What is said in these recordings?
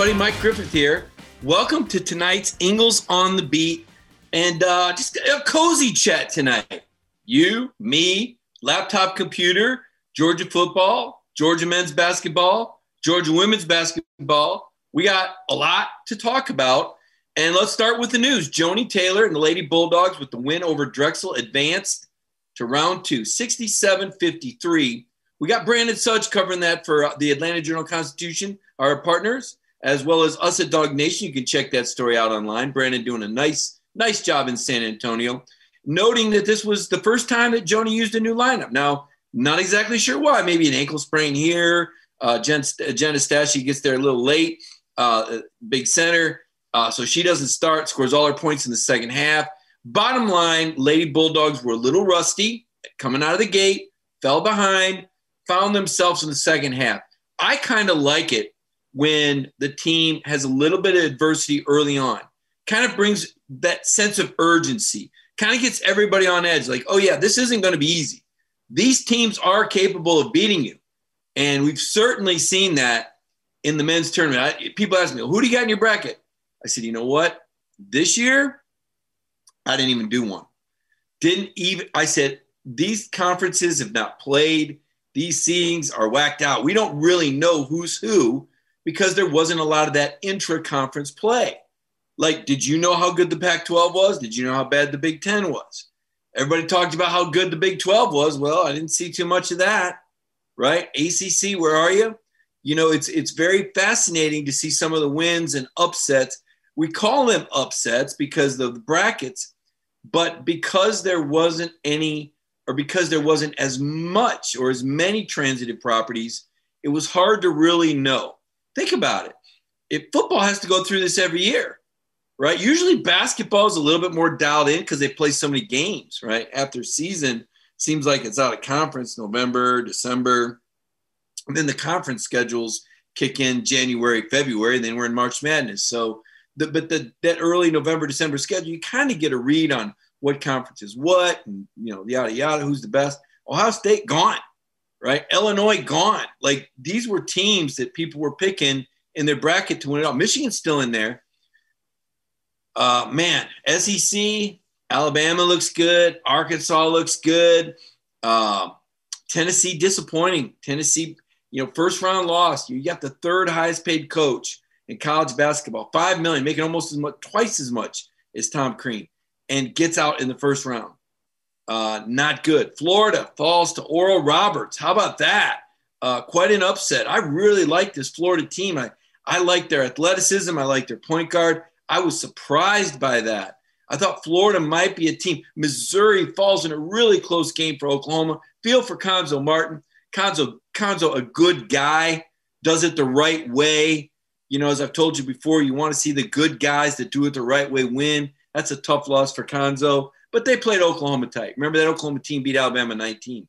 everybody. Mike Griffith here. Welcome to tonight's Ingles on the Beat and uh, just a cozy chat tonight. You, me, laptop computer, Georgia football, Georgia men's basketball, Georgia women's basketball. We got a lot to talk about. And let's start with the news. Joni Taylor and the Lady Bulldogs with the win over Drexel advanced to round two, 67 53. We got Brandon Sudge covering that for the Atlanta Journal Constitution, our partners as well as us at DawgNation. You can check that story out online. Brandon doing a nice, nice job in San Antonio, noting that this was the first time that Joni used a new lineup. Now, not exactly sure why. Maybe an ankle sprain here. Uh, Jen, Jen Staiti gets there a little late. Uh, big center. Uh, so she doesn't start, scores all her points in the second half. Bottom line, Lady Bulldogs were a little rusty coming out of the gate, fell behind, found themselves in the second half. I kind of like it when the team has a little bit of adversity early on. Kind of brings that sense of urgency, kind of gets everybody on edge like, oh, yeah, this isn't going to be easy. These teams are capable of beating you. And we've certainly seen that in the men's tournament. I, people ask me, who do you got in your bracket? I said, you know what? This year, I didn't even do one. Didn't even, I said, these conferences have not played. These seedings are whacked out. We don't really know who's who because there wasn't a lot of that intra conference play. Like, did you know how good the Pac 12 was? Did you know how bad the Big 10 was? Everybody talked about how good the Big 12 was. Well, I didn't see too much of that, right? ACC, where are you? You know, it's it's very fascinating to see some of the wins and upsets. We call them upsets because of the brackets, but because there wasn't any, or because there wasn't as much or as many transitive properties, it was hard to really know. Think about it. If football has to go through this every year, right? Usually basketball is a little bit more dialed in because they play so many games, right? After season, seems like it's out of conference November, December. And then the conference schedules kick in January, February, and then we're in March Madness. So, the, but the, that early November, December schedule, you kind of get a read on what conference is what, and you know, yada yada, who's the best. Ohio State gone right? Illinois gone. Like these were teams that people were picking in their bracket to win it all. Michigan's still in there. Uh, man, SEC, Alabama looks good. Arkansas looks good. Uh, Tennessee disappointing. Tennessee, you know, first round loss. You got the third highest paid coach in college basketball, five million, making almost as much, twice as much as Tom Crean, and gets out in the first round. Uh, not good. Florida falls to Oral Roberts. How about that? Uh, quite an upset. I really like this Florida team. I, I like their athleticism. I like their point guard. I was surprised by that. I thought Florida might be a team. Missouri falls in a really close game for Oklahoma. Feel for Cuonzo Martin. Cuonzo, Cuonzo, a good guy, does it the right way. You know, as I've told you before, you want to see the good guys that do it the right way win. That's a tough loss for Cuonzo but they played Oklahoma tight. Remember that Oklahoma team beat Alabama 19.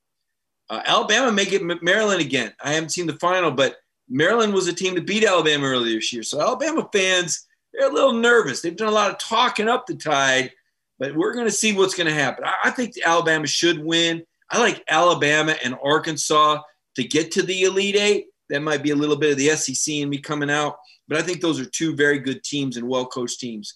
Uh, Alabama may get Maryland again. I haven't seen the final, but Maryland was a team that beat Alabama earlier this year. So Alabama fans, they're a little nervous. They've done a lot of talking up the tide, but we're going to see what's going to happen. I, I think Alabama should win. I like Alabama and Arkansas to get to the Elite Eight. That might be a little bit of the SEC and me coming out, but I think those are two very good teams and well coached teams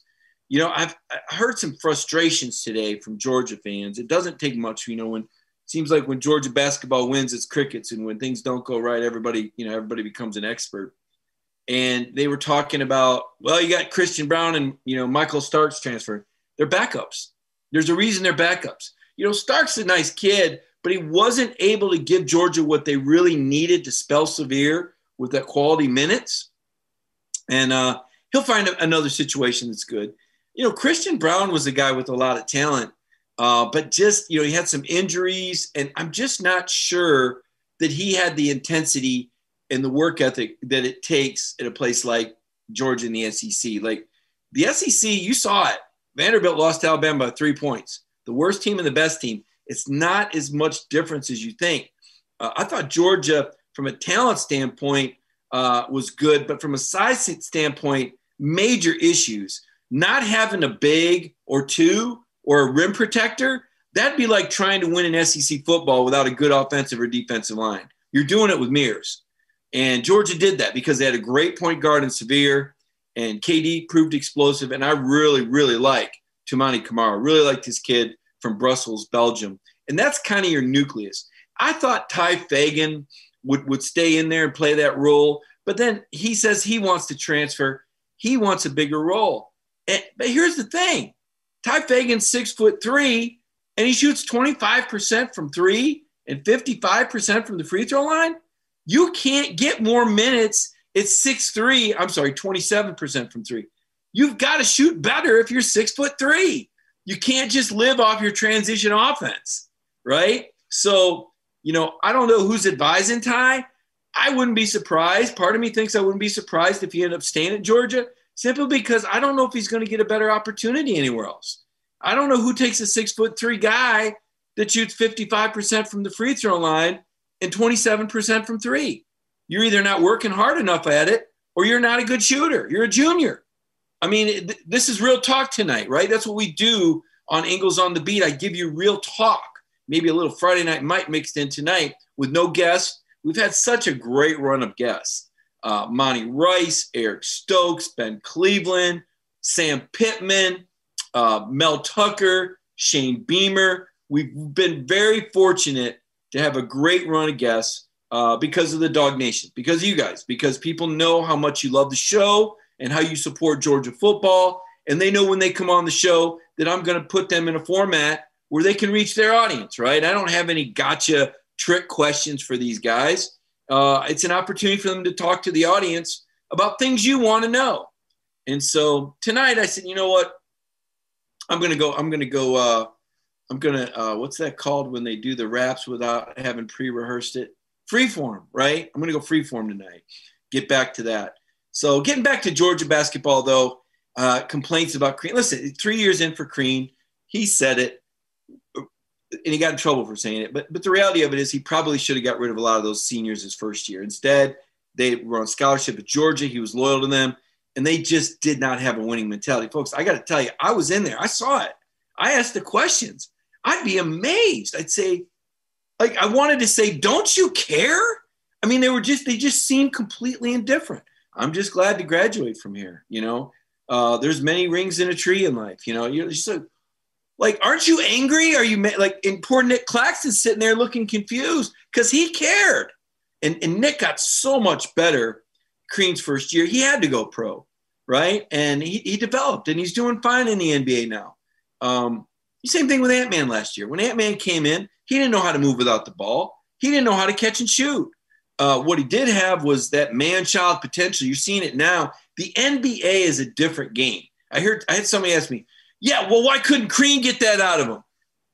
you know, I've I heard some frustrations today from Georgia fans. It doesn't take much, you know, when seems like when Georgia basketball wins, it's crickets, and when things don't go right, everybody, you know, everybody becomes an expert. And they were talking about, well, you got Christian Brown and you know Michael Starks transfer. They're backups. There's a reason they're backups. You know, Starks a nice kid, but he wasn't able to give Georgia what they really needed to spell Sahvir with that quality minutes. And uh, he'll find another situation that's good you know, Christian Brown was a guy with a lot of talent, uh, but just, you know, he had some injuries, and I'm just not sure that he had the intensity and the work ethic that it takes at a place like Georgia and the SEC. Like the SEC, you saw it. Vanderbilt lost to Alabama by three points. The worst team and the best team. It's not as much difference as you think. Uh, I thought Georgia, from a talent standpoint, uh, was good, but from a size standpoint, major issues not having a big or two or a rim protector, that'd be like trying to win an SEC football without a good offensive or defensive line. You're doing it with mirrors. And Georgia did that because they had a great point guard in Sahvir, and KD proved explosive. And I really, really like Toumani Camara. Really like this kid from Brussels, Belgium. And that's kind of your nucleus. I thought Tye Fagan would, would stay in there and play that role, but then he says he wants to transfer. He wants a bigger role. And, but here's the thing Tye Fagan's six foot three, and he shoots 25% from three and 55% from the free throw line. You can't get more minutes at six three. I'm sorry, 27% from three. You've got to shoot better if you're six foot three. You can't just live off your transition offense, right? So, you know, I don't know who's advising Tye. I wouldn't be surprised. Part of me thinks I wouldn't be surprised if he ended up staying at Georgia simply because I don't know if he's going to get a better opportunity anywhere else. I don't know who takes a six foot three guy that shoots 55% from the free throw line and 27% from three. You're either not working hard enough at it or you're not a good shooter. You're a junior. I mean, th- this is real talk tonight, right? That's what we do on Ingles on the Beat. I give you real talk, maybe a little Friday Night Mike mixed in tonight with no guests. We've had such a great run of guests. Uh, Monty Rice, Eric Stokes, Ben Cleveland, Sam Pittman, uh, Mel Tucker, Shane Beamer. We've been very fortunate to have a great run of guests uh, because of the DawgNation, because of you guys, because people know how much you love the show and how you support Georgia football. And they know when they come on the show that I'm going to put them in a format where they can reach their audience, right? I don't have any gotcha trick questions for these guys. Uh, it's an opportunity for them to talk to the audience about things you want to know. And so tonight I said, you know what? I'm going to go, I'm going to go, uh, I'm going to, uh, what's that called when they do the raps without having pre rehearsed it? Freeform, right? I'm going to go freeform tonight. Get back to that. So getting back to Georgia basketball, though, uh, complaints about Crean. Listen, three years in for Crean, he said it, he got in trouble for saying it. But but the reality of it is, he probably should have got rid of a lot of those seniors his first year. Instead, they were on scholarship at Georgia. He was loyal to them, and they just did not have a winning mentality, folks. I got to tell you, I was in there. I saw it. I asked the questions. I'd be amazed. I'd say, like, I wanted to say, don't you care? I mean, they were just they just seemed completely indifferent. I'm just glad to graduate from here. You know, uh, there's many rings in a tree in life. You know, you're just like, like, aren't you angry? Are you like? And poor Nick Claxton sitting there looking confused because he cared, and and Nick got so much better. Crean's first year, he had to go pro, right? And he, he developed, and he's doing fine in the NBA now. Um, same thing with Ant Man last year. When Ant Man came in, he didn't know how to move without the ball. He didn't know how to catch and shoot. Uh, what he did have was that man-child potential. You're seeing it now. The NBA is a different game. I heard I had somebody ask me, "Yeah, well, why couldn't Crean get that out of him?"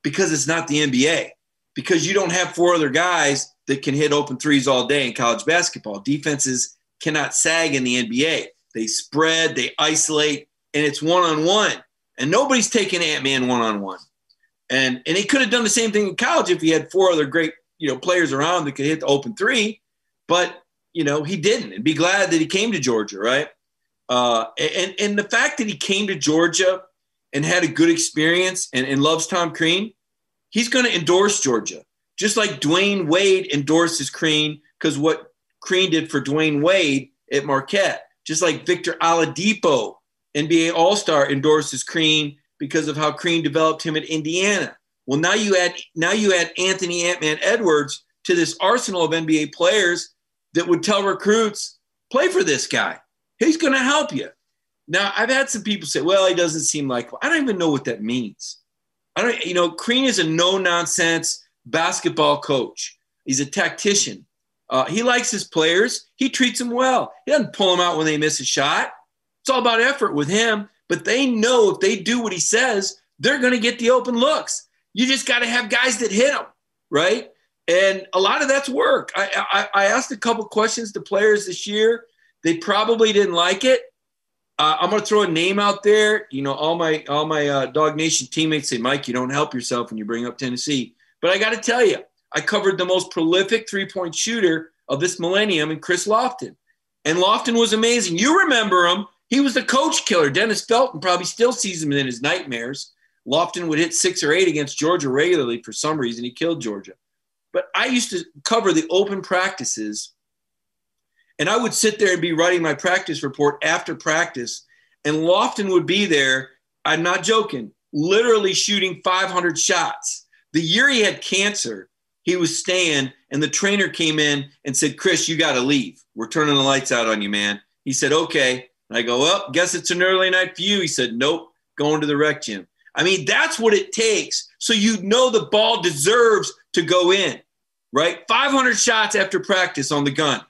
Because it's not the NBA. Because you don't have four other guys that can hit open threes all day in college basketball. Defenses cannot sag in the NBA. They spread, they isolate, and it's one-on-one. And nobody's taking Ant-Man one-on-one. And and he could have done the same thing in college if he had four other great you know players around that could hit the open three but you know he didn't and be glad that he came to georgia right uh, and and the fact that he came to georgia and had a good experience and, and loves tom crean he's going to endorse georgia just like Dwyane wade endorses crean because what crean did for Dwyane wade at marquette just like victor oladipo nba all-star endorses crean because of how crean developed him at indiana well now you add now you add anthony ant-man edwards to this arsenal of nba players that would tell recruits, play for this guy. He's going to help you. Now, I've had some people say, well, he doesn't seem like, I don't even know what that means. I don't, you know, Crean is a no nonsense basketball coach. He's a tactician. Uh, he likes his players. He treats them well. He doesn't pull them out when they miss a shot. It's all about effort with him. But they know if they do what he says, they're going to get the open looks. You just got to have guys that hit them, right? And a lot of that's work. I, I, I asked a couple questions to players this year. They probably didn't like it. Uh, I'm going to throw a name out there. You know, all my all my uh, Nation teammates say, Mike, you don't help yourself when you bring up Tennessee. But I got to tell you, I covered the most prolific three point shooter of this millennium and Chris Lofton. And Lofton was amazing. You remember him. He was the coach killer. Dennis Felton probably still sees him in his nightmares. Lofton would hit six or eight against Georgia regularly for some reason. He killed Georgia. But I used to cover the open practices And I would sit there and be writing my practice report after practice, and Lofton would be there. I'm not joking, literally shooting 500 shots. The year he had cancer, he was staying, and the trainer came in and said, Chris, you got to leave. We're turning the lights out on you, man. He said, okay. And I go, well, guess it's an early night for you. He said, nope, going to the rec gym. I mean, that's what it takes. So you know the ball deserves to go in, right? 500 shots after practice on the gun.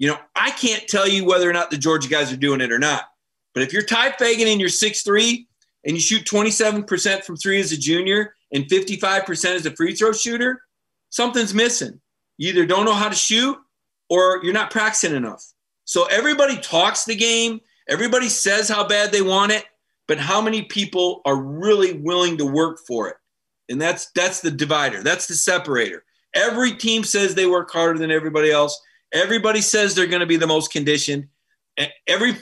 You know, I can't tell you whether or not the Georgia guys are doing it or not. But if you're Tye Fagan and you're 6'3 and you shoot 27% from three as a junior and 55% as a free throw shooter, something's missing. You either don't know how to shoot or you're not practicing enough. So everybody talks the game, everybody says how bad they want it, but how many people are really willing to work for it? And that's that's the divider. That's the separator. Every team says they work harder than everybody else. Everybody says they're going to be the most conditioned. Every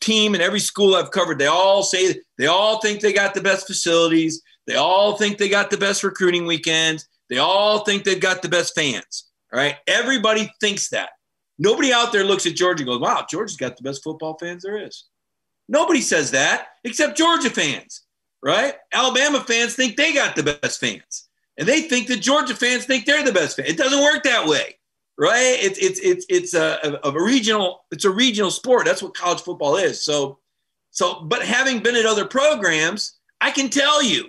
team and every school I've covered, they all say they all think they got the best facilities. They all think they got the best recruiting weekends. They all think they've got the best fans. All right. Everybody thinks that. Nobody out there looks at Georgia and goes, wow, Georgia's got the best football fans there is. Nobody says that except Georgia fans, right? Alabama fans think they got the best fans. And they think that Georgia fans think they're the best fans. It doesn't work that way, right? It's it's it's it's a, a, a regional it's a regional sport. That's what college football is. So so but having been at other programs, I can tell you,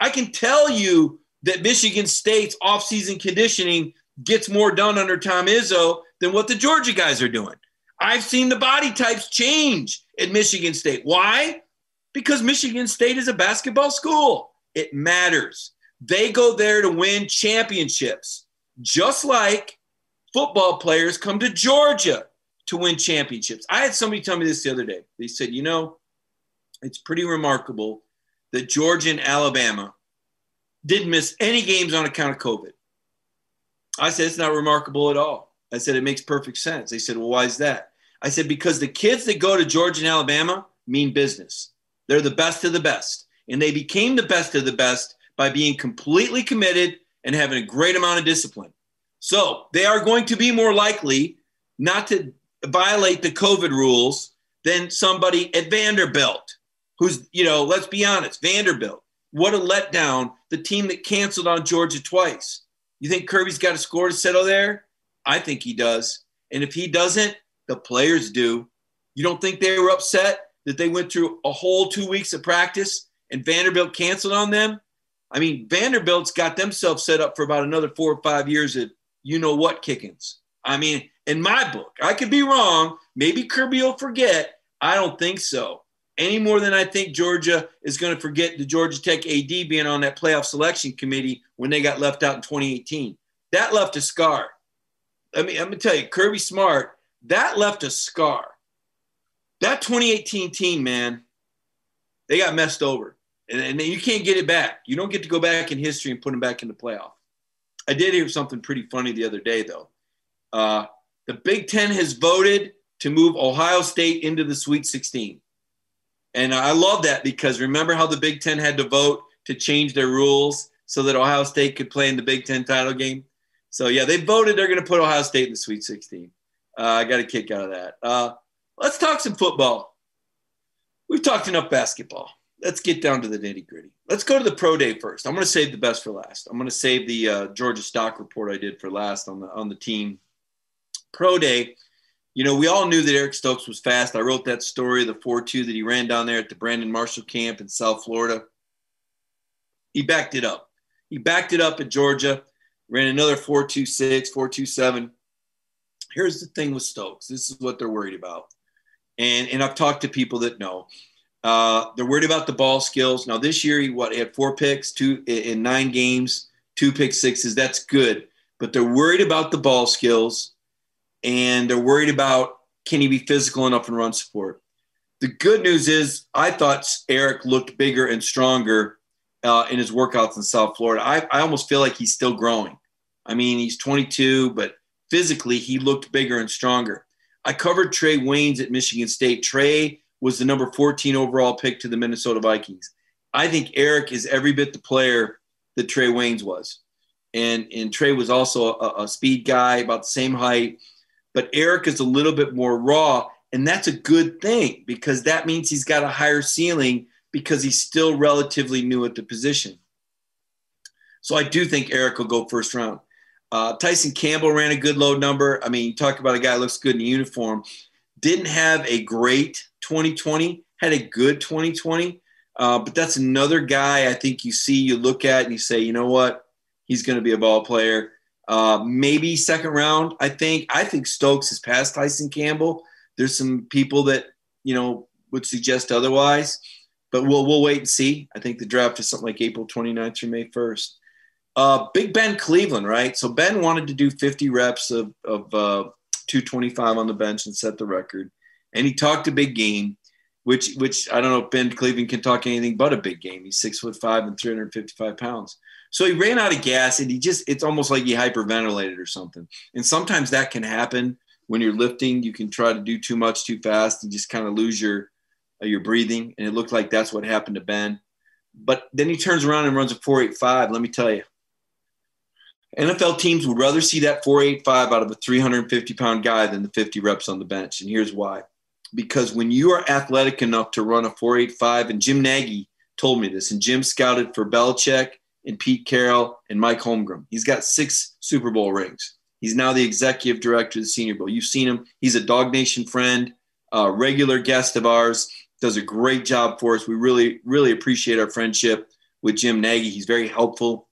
I can tell you that Michigan State's offseason conditioning gets more done under Tom Izzo than what the Georgia guys are doing. I've seen the body types change at Michigan State. Why? Because Michigan State is a basketball school. It matters. They go there to win championships, just like football players come to Georgia to win championships. I had somebody tell me this the other day. They said, you know, it's pretty remarkable that Georgia and Alabama didn't miss any games on account of COVID. I said, it's not remarkable at all. I said, it makes perfect sense. They said, well, why is that? I said, because the kids that go to Georgia and Alabama mean business. They're the best of the best. And they became the best of the best by being completely committed and having a great amount of discipline. So they are going to be more likely not to violate the COVID rules than somebody at Vanderbilt, who's, you know, let's be honest, Vanderbilt. What a letdown. The team that canceled on Georgia twice. You think Kirby's got a score to settle there? I think he does. And if he doesn't, the players do. You don't think they were upset that they went through a whole two weeks of practice and Vanderbilt canceled on them? I mean, Vanderbilt's got themselves set up for about another four or five years of you know what kickings. I mean, in my book, I could be wrong. Maybe Kirby will forget. I don't think so. Any more than I think Georgia is going to forget the Georgia Tech AD being on that playoff selection committee when they got left out in 2018. That left a scar. I mean, I'm going to tell you, Kirby Smart, that left a scar. That 2018 team, man, they got messed over. And, and you can't get it back. You don't get to go back in history and put them back in the playoff. I did hear something pretty funny the other day, though. Uh, the Big Ten has voted to move Ohio State into the Sweet 16. And I love that because remember how the Big Ten had to vote to change their rules so that Ohio State could play in the Big Ten title game? So, yeah, they voted they're going to put Ohio State in the Sweet 16. Uh, I got a kick out of that. Uh, let's talk some football. We've talked enough basketball. Let's get down to the nitty gritty. Let's go to the pro day first. I'm going to save the best for last. I'm going to save the uh, Georgia stock report I did for last on the on the team pro day. You know, we all knew that Eric Stokes was fast. I wrote that story, the 4 2 that he ran down there at the Brandon Marshall camp in South Florida. He backed it up. He backed it up at Georgia, ran another 4 2 6, 4 2 7 here's the thing with Stokes. This is what they're worried about. And, and I've talked to people that know. Uh, they're worried about the ball skills. Now this year, he what he had four picks, two in nine games, two pick sixes. That's good, but they're worried about the ball skills, and they're worried about can he be physical enough and run support. The good news is, I thought Eric looked bigger and stronger uh, in his workouts in South Florida. I, I almost feel like he's still growing. I mean, he's 22, but physically, he looked bigger and stronger. I covered Trae Waynes at Michigan State. Trae was the number 14 overall pick to the Minnesota Vikings. I think Eric is every bit the player that Trae Waynes was. And, and Trae was also a, a speed guy, about the same height. but Eric is a little bit more raw. And that's a good thing because that means he's got a higher ceiling because he's still relatively new at the position. So I do think Eric will go first round. Uh, Tyson Campbell ran a good load number. I mean, you talk about a guy looks good in uniform. Didn't have a great 2020, had a good 2020. Uh, but that's another guy I think you see, you look at, and you say, you know what? He's going to be a ball player. Uh, maybe second round. I think. I think Stokes has passed Tyson Campbell. There's some people that you know would suggest otherwise, but we'll we'll wait and see. I think the draft is something like April 29th or May 1st. Uh, Big Ben Cleveland, right? So Ben wanted to do 50 reps of, of uh, 225 on the bench and set the record. And he talked a big game, which which I don't know if Ben Cleveland can talk anything but a big game. He's six foot five and 355 pounds. So he ran out of gas and he just, it's almost like he hyperventilated or something. And sometimes that can happen when you're lifting. You can try to do too much too fast and just kind of lose your, uh, your breathing. And it looked like that's what happened to Ben. But then he turns around and runs a 485. Let me tell you, NFL teams would rather see that 485 out of a 350 pound guy than the 50 reps on the bench. And here's why. Because when you are athletic enough to run a 485, and Jim Nagy told me this, and Jim scouted for Belichick and Pete Carroll and Mike Holmgren. He's got six Super Bowl rings. He's now the executive director of the Senior Bowl. You've seen him. He's a DawgNation friend, a regular guest of ours. Does a great job for us. We really, really appreciate our friendship with Jim Nagy. He's very helpful.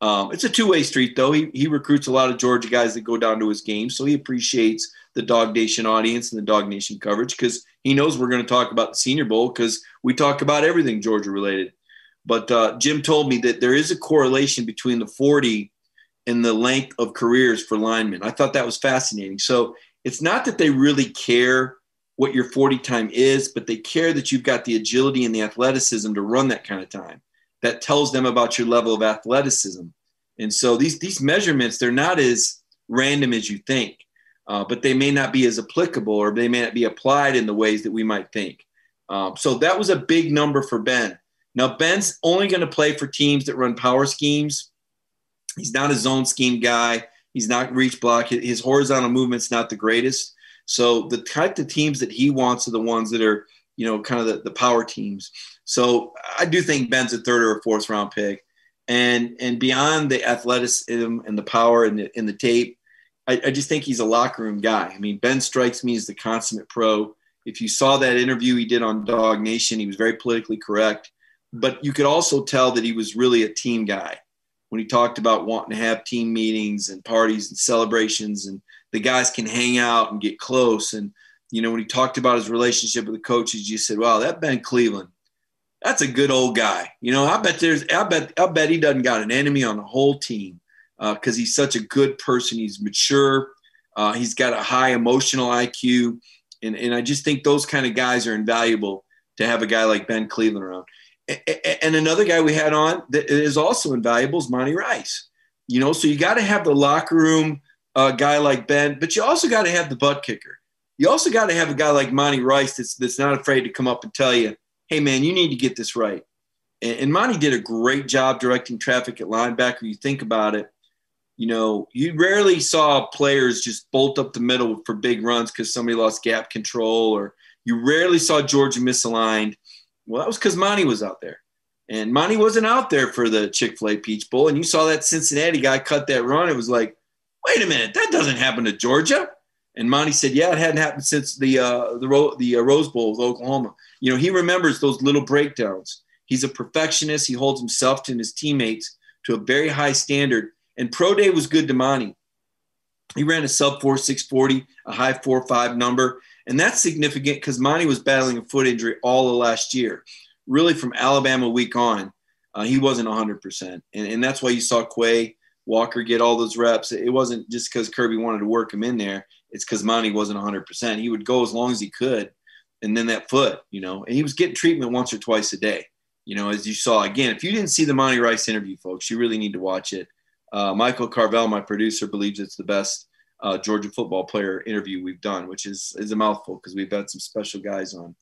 Um, it's a two-way street, though. He, he recruits a lot of Georgia guys that go down to his games, so he appreciates the DawgNation audience and the DawgNation coverage because he knows we're going to talk about the Senior Bowl because we talk about everything Georgia related. But uh, Jim told me that there is a correlation between the 40 and the length of careers for linemen. I thought that was fascinating. So it's not that they really care what your 40 time is, but they care that you've got the agility and the athleticism to run that kind of time. That tells them about your level of athleticism. And so these these measurements, they're not as random as you think, uh, but they may not be as applicable or they may not be applied in the ways that we might think. Um, so that was a big number for Ben. Now, Ben's only going to play for teams that run power schemes. He's not a zone scheme guy. He's not reach block. His horizontal movement's not the greatest. So the type of teams that he wants are the ones that are, you know, kind of the, the power teams. So I do think Ben's a third or a fourth round pick. And and beyond the athleticism and the power and the, and the tape, I, I just think he's a locker room guy. I mean, Ben strikes me as the consummate pro. If you saw that interview he did on DawgNation, he was very politically correct but you could also tell that he was really a team guy when he talked about wanting to have team meetings and parties and celebrations and the guys can hang out and get close and you know when he talked about his relationship with the coaches you said wow that ben cleveland that's a good old guy. You know i bet there's i bet i bet he doesn't got an enemy on the whole team because uh, he's such a good person. He's mature. Uh, he's got a high emotional iq and, and i just think those kind of guys are invaluable to have a guy like ben cleveland around. And another guy we had on that is also invaluable is Monty Rice. You know, so you got to have the locker room uh, guy like Ben, but you also got to have the butt kicker. You also got to have a guy like Monty Rice that's that's not afraid to come up and tell you, "Hey, man, you need to get this right." And, and Monty did a great job directing traffic at linebacker. You think about it, you know, you rarely saw players just bolt up the middle for big runs because somebody lost gap control, or you rarely saw Georgia misaligned well, that was because Monty was out there. And Monty wasn't out there for the Chick fil A Peach Bowl. And you saw that Cincinnati guy cut that run. It was like, wait a minute, that doesn't happen to Georgia. And Monty said, yeah, it hadn't happened since the, uh, the, the uh, Rose Bowl with Oklahoma. You know, he remembers those little breakdowns. He's a perfectionist. He holds himself and his teammates to a very high standard. And Pro Day was good to Monty. He ran a sub 4 640, a high 4 5 number. And that's significant because Monty was battling a foot injury all of last year. Really, from Alabama week on, uh, he wasn't 100%. And, and that's why you saw Quay Walker get all those reps. It wasn't just because Kirby wanted to work him in there, it's because Monty wasn't 100%. He would go as long as he could. And then that foot, you know, and he was getting treatment once or twice a day. You know, as you saw again, if you didn't see the Monty Rice interview, folks, you really need to watch it. Uh, Michael Carvell, my producer, believes it's the best uh, Georgia football player interview we've done, which is is a mouthful because we've had some special guys on.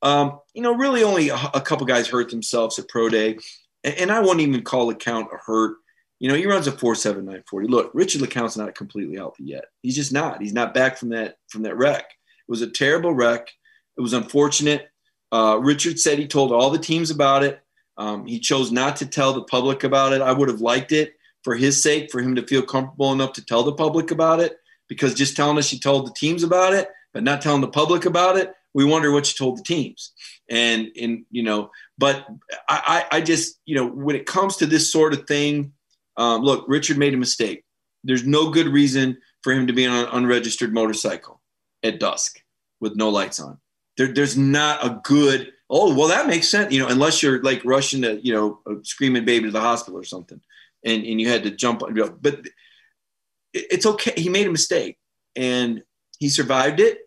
Um, you know, really only a, a, couple guys hurt themselves at pro day, and, and I wouldn't even call the count a hurt. You know, he runs a 4.7940. Look, Richard LeCounte's not completely healthy yet. He's just not. He's not back from that from that wreck. It was a terrible wreck. It was unfortunate. Uh, Richard said he told all the teams about it. Um, he chose not to tell the public about it. I would have liked it for his sake, for him to feel comfortable enough to tell the public about it, because just telling us you told the teams about it, but not telling the public about it, we wonder what you told the teams. And, and you know, but I, I just, you know, when it comes to this sort of thing, um, look, Richard made a mistake. There's no good reason for him to be on an unregistered motorcycle at dusk with no lights on. There, there's not a good, oh, well, that makes sense, you know, unless you're like rushing to, you know, a screaming baby to the hospital or something and, and you had to jump but it's okay. He made a mistake and he survived it.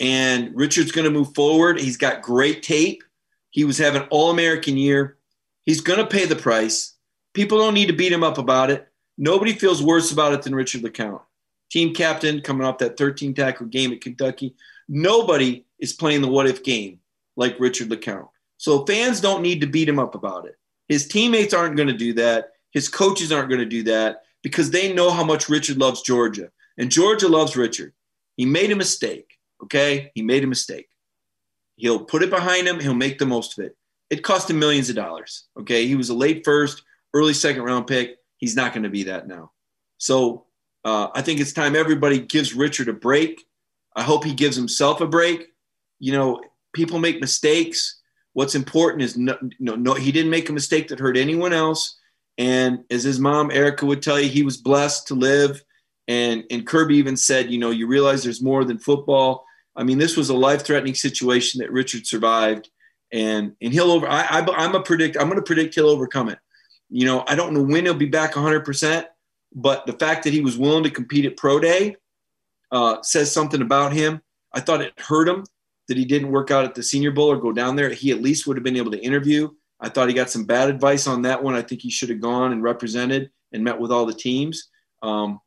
And Richard's going to move forward. He's got great tape. He was having all American year. He's going to pay the price. People don't need to beat him up about it. Nobody feels worse about it than Richard LeCounte. Team captain coming off that 13 tackle game at Kentucky. Nobody is playing the what if game like Richard LeCounte. So fans don't need to beat him up about it. His teammates aren't going to do that. His coaches aren't going to do that because they know how much Richard loves Georgia. And Georgia loves Richard. He made a mistake. Okay. He made a mistake. He'll put it behind him. He'll make the most of it. It cost him millions of dollars. Okay. He was a late first, early second round pick. He's not going to be that now. So uh, I think it's time everybody gives Richard a break. I hope he gives himself a break. You know, people make mistakes. What's important is no, no, no, he didn't make a mistake that hurt anyone else. And as his mom, Erica, would tell you, he was blessed to live. And, and Kirby even said, you know, you realize there's more than football. I mean, this was a life threatening situation that Richard survived. And, and he'll over, I, I, I'm a predict, I'm going to predict he'll overcome it. You know, I don't know when he'll be back 100%, but the fact that he was willing to compete at Pro Day uh, says something about him. I thought it hurt him that he didn't work out at the Senior Bowl or go down there. He at least would have been able to interview. I thought he got some bad advice on that one. I think he should have gone and represented and met with all the teams. Um,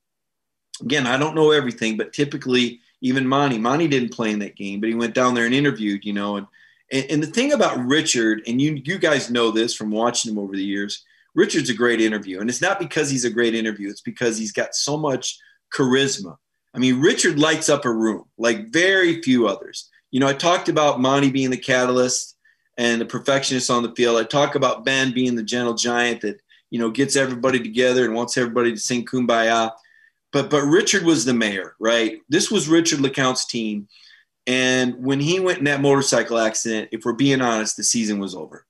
again, I don't know everything, but typically, even Monty, Monty didn't play in that game, but he went down there and interviewed, you know. And, and, and the thing about Richard, and you, you guys know this from watching him over the years, Richard's a great interview. And it's not because he's a great interview, it's because he's got so much charisma. I mean, Richard lights up a room like very few others. You know, I talked about Monty being the catalyst and the perfectionist on the field. I talk about Ben being the gentle giant that you know gets everybody together and wants everybody to sing kumbaya. But but Richard was the mayor, right? This was Richard LeCounte's team, and when he went in that motorcycle accident, if we're being honest, the season was over.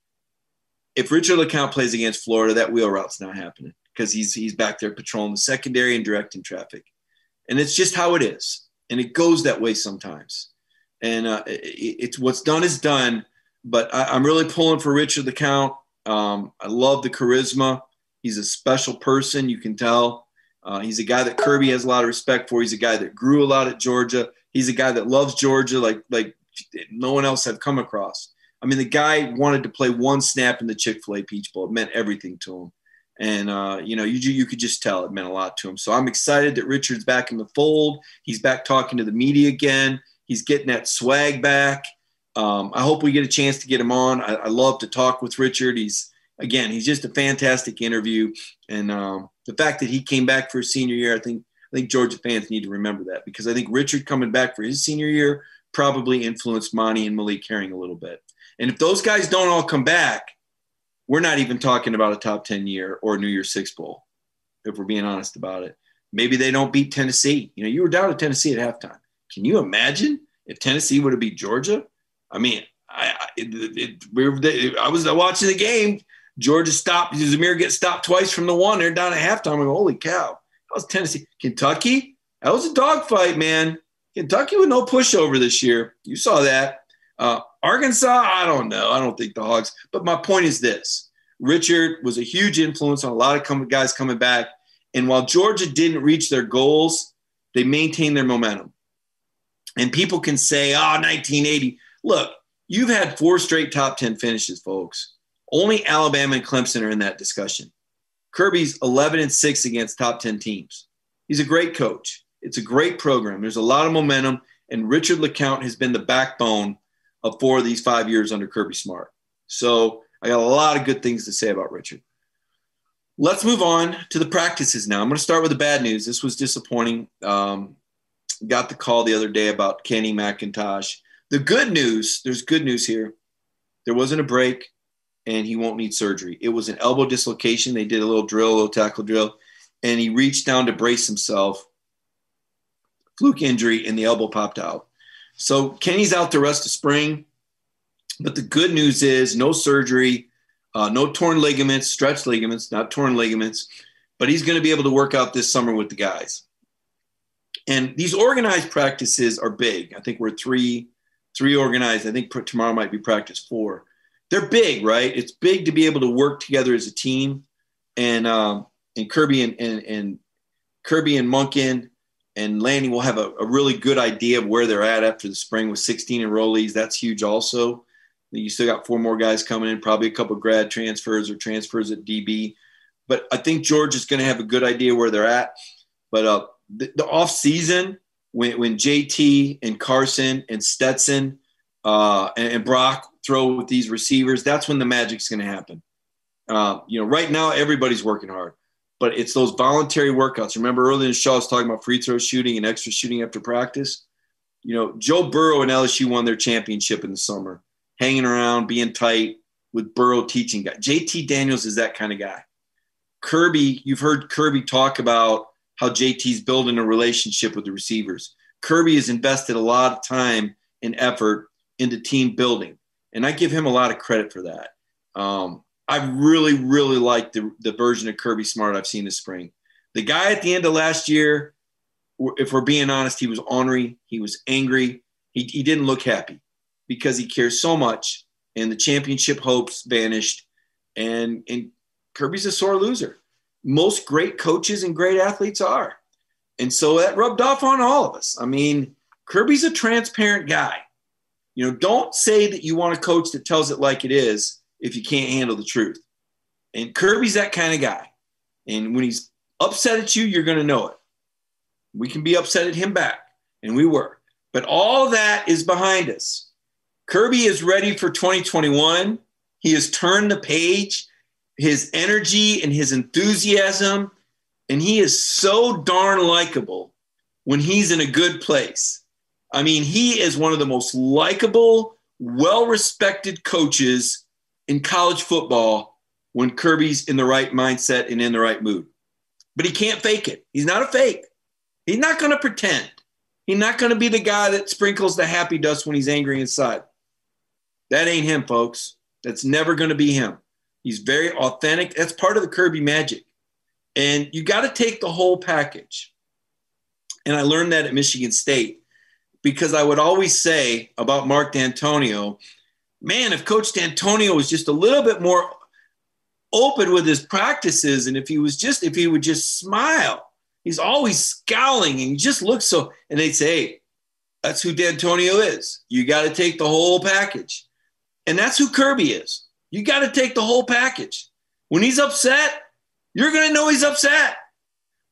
If Richard LeCounte plays against Florida, that wheel route's not happening because he's he's back there patrolling the secondary and directing traffic, and it's just how it is, and it goes that way sometimes. And uh, it, it's what's done is done but I, am really pulling for Richard LeCounte. Um, I love the charisma. He's a special person, you can tell. Uh, he's a guy that Kirby has a lot of respect for. He's a guy that grew a lot at Georgia. He's a guy that loves Georgia like like no one else I've come across. I mean, the guy wanted to play one snap in the Chick Fil A Peach Bowl. It meant everything to him, and uh, you know, you you could just tell it meant a lot to him. So I'm excited that Richard's back in the fold. He's back talking to the media again. He's getting that swag back. Um, I hope we get a chance to get him on. I, I, love to talk with Richard. He's again, he's just a fantastic interview, and um, the fact that he came back for his senior year, I think I think Georgia fans need to remember that because I think Richard coming back for his senior year probably influenced Monty and Malik Herring a little bit. And if those guys don't all come back, we're not even talking about a top 10 year or New Year's Six Bowl, if we're being honest about it. Maybe they don't beat Tennessee. You know, you were down to Tennessee at halftime. Can you imagine if Tennessee would have beat Georgia? I mean, I it, it, were, I was watching the game. Georgia stopped. Zamir gets stopped twice from the one. They're down at halftime. I'm like, holy cow! That was Tennessee, Kentucky. That was a dogfight, man. Kentucky with no pushover this year. You saw that. Uh, Arkansas, I don't know. I don't think the Hogs. But my point is this: Richard was a huge influence on a lot of guys coming back. And while Georgia didn't reach their goals, they maintained their momentum. And people can say, ah, "Oh, 1980." Look, you've had four straight top 10 finishes, folks. Only Alabama and Clemson are in that discussion. Kirby's 11 and 6 against top 10 teams. He's a great coach. It's a great program. There's a lot of momentum, and Richard LeCounte has been the backbone of four of these five years under Kirby Smart. So I got a lot of good things to say about Richard. Let's move on to the practices now. I'm going to start with the bad news. This was disappointing. Um, got the call the other day about Kenny McIntosh. The good news, there's good news here. There wasn't a break and he won't need surgery. It was an elbow dislocation. They did a little drill, a little tackle drill, and he reached down to brace himself. Fluke injury, and the elbow popped out. So Kenny's out the rest of spring. But the good news is no surgery, uh, no torn ligaments, stretched ligaments, not torn ligaments. But he's going to be able to work out this summer with the guys. And these organized practices are big. I think we're three, three organized. I think tomorrow might be practice four they're big, right? It's big to be able to work together as a team. And um, and Kirby and, and, and Kirby and Monken and Lanny will have a, a, really good idea of where they're at after the spring with 16 enrollees. That's huge also. You still got four more guys coming in, probably a couple grad transfers or transfers at DB. But I think George is going to have a good idea where they're at. But uh, the, the off season, when, when JT and Carson and Stetson uh, and, and Brock throw with these receivers, that's when the magic's going to happen. Uh, you know, right now everybody's working hard, but it's those voluntary workouts. Remember earlier in the show, I was talking about free throw shooting and extra shooting after practice. You know, Joe Burrow and LSU won their championship in the summer, hanging around, being tight with Burrow teaching guy. JT Daniels is that kind of guy. Kirby, you've heard Kirby talk about how JT's building a relationship with the receivers. Kirby has invested a lot of time and effort into team building and I give him a lot of credit for that. Um, I really, really like the, the version of Kirby Smart I've seen this spring. The guy at the end of last year, if we're being honest, he was ornery, he was angry, he, he didn't look happy because he cares so much, and the championship hopes vanished. And, and Kirby's a sore loser. Most great coaches and great athletes are. And so that rubbed off on all of us. I mean, Kirby's a transparent guy. You know, don't say that you want a coach that tells it like it is if you can't handle the truth. And Kirby's that kind of guy. And when he's upset at you, you're going to know it. We can be upset at him back, and we were. But all that is behind us. Kirby is ready for 2021. He has turned the page. His energy and his enthusiasm, and he is so darn likable when he's in a good place. I mean, he is one of the most likable, well respected coaches in college football when Kirby's in the right mindset and in the right mood. But he can't fake it. He's not a fake. He's not going to pretend. He's not going to be the guy that sprinkles the happy dust when he's angry inside. That ain't him, folks. That's never going to be him. He's very authentic. That's part of the Kirby magic. And you got to take the whole package. And I learned that at Michigan State because I would always say about Mark Dantonio, man, if Coach Dantonio was just a little bit more open with his practices, and if he was just, if he would just smile, he's always scowling and he just looks so, and they'd say, hey, that's who Dantonio is. You got to take the whole package. And that's who Kirby is. You got to take the whole package. When he's upset, you're going to know he's upset.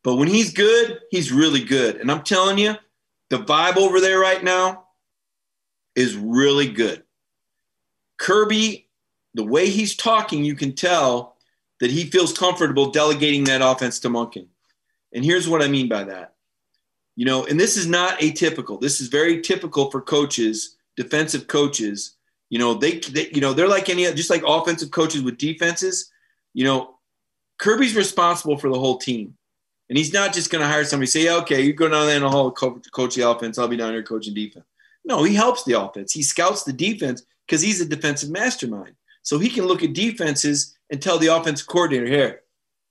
But when he's good, he's really good. And I'm telling you, the vibe over there right now is really good. Kirby, the way he's talking, you can tell that he feels comfortable delegating that offense to Monken. And here's what I mean by that. You know, and this is not atypical. This is very typical for coaches, defensive coaches. You know, they, they you know, they're like any just like offensive coaches with defenses. You know, Kirby's responsible for the whole team. And he's not just going to hire somebody say, okay, you go down there the hall, coach, coach the offense. I'll be down here coaching defense. No, he helps the offense. He scouts the defense because he's a defensive mastermind. So he can look at defenses and tell the offensive coordinator, here,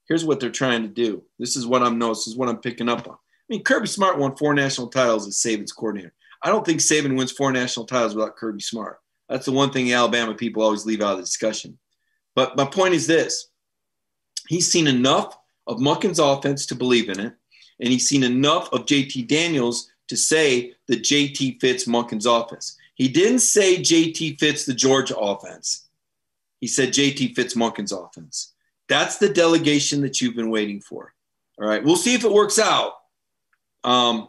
here's what they're trying to do. This is what I'm noticing. This is what I'm picking up on. I mean, Kirby Smart won four national titles as Saban's coordinator. I don't think Saban wins four national titles without Kirby Smart. That's the one thing the Alabama people always leave out of the discussion. But my point is this he's seen enough of Monken's offense to believe in it, and he's seen enough of JT Daniels to say that JT fits Monken's offense. He didn't say JT fits the Georgia offense. He said JT fits Monken's offense. That's the delegation that you've been waiting for. All right, we'll see if it works out. Um,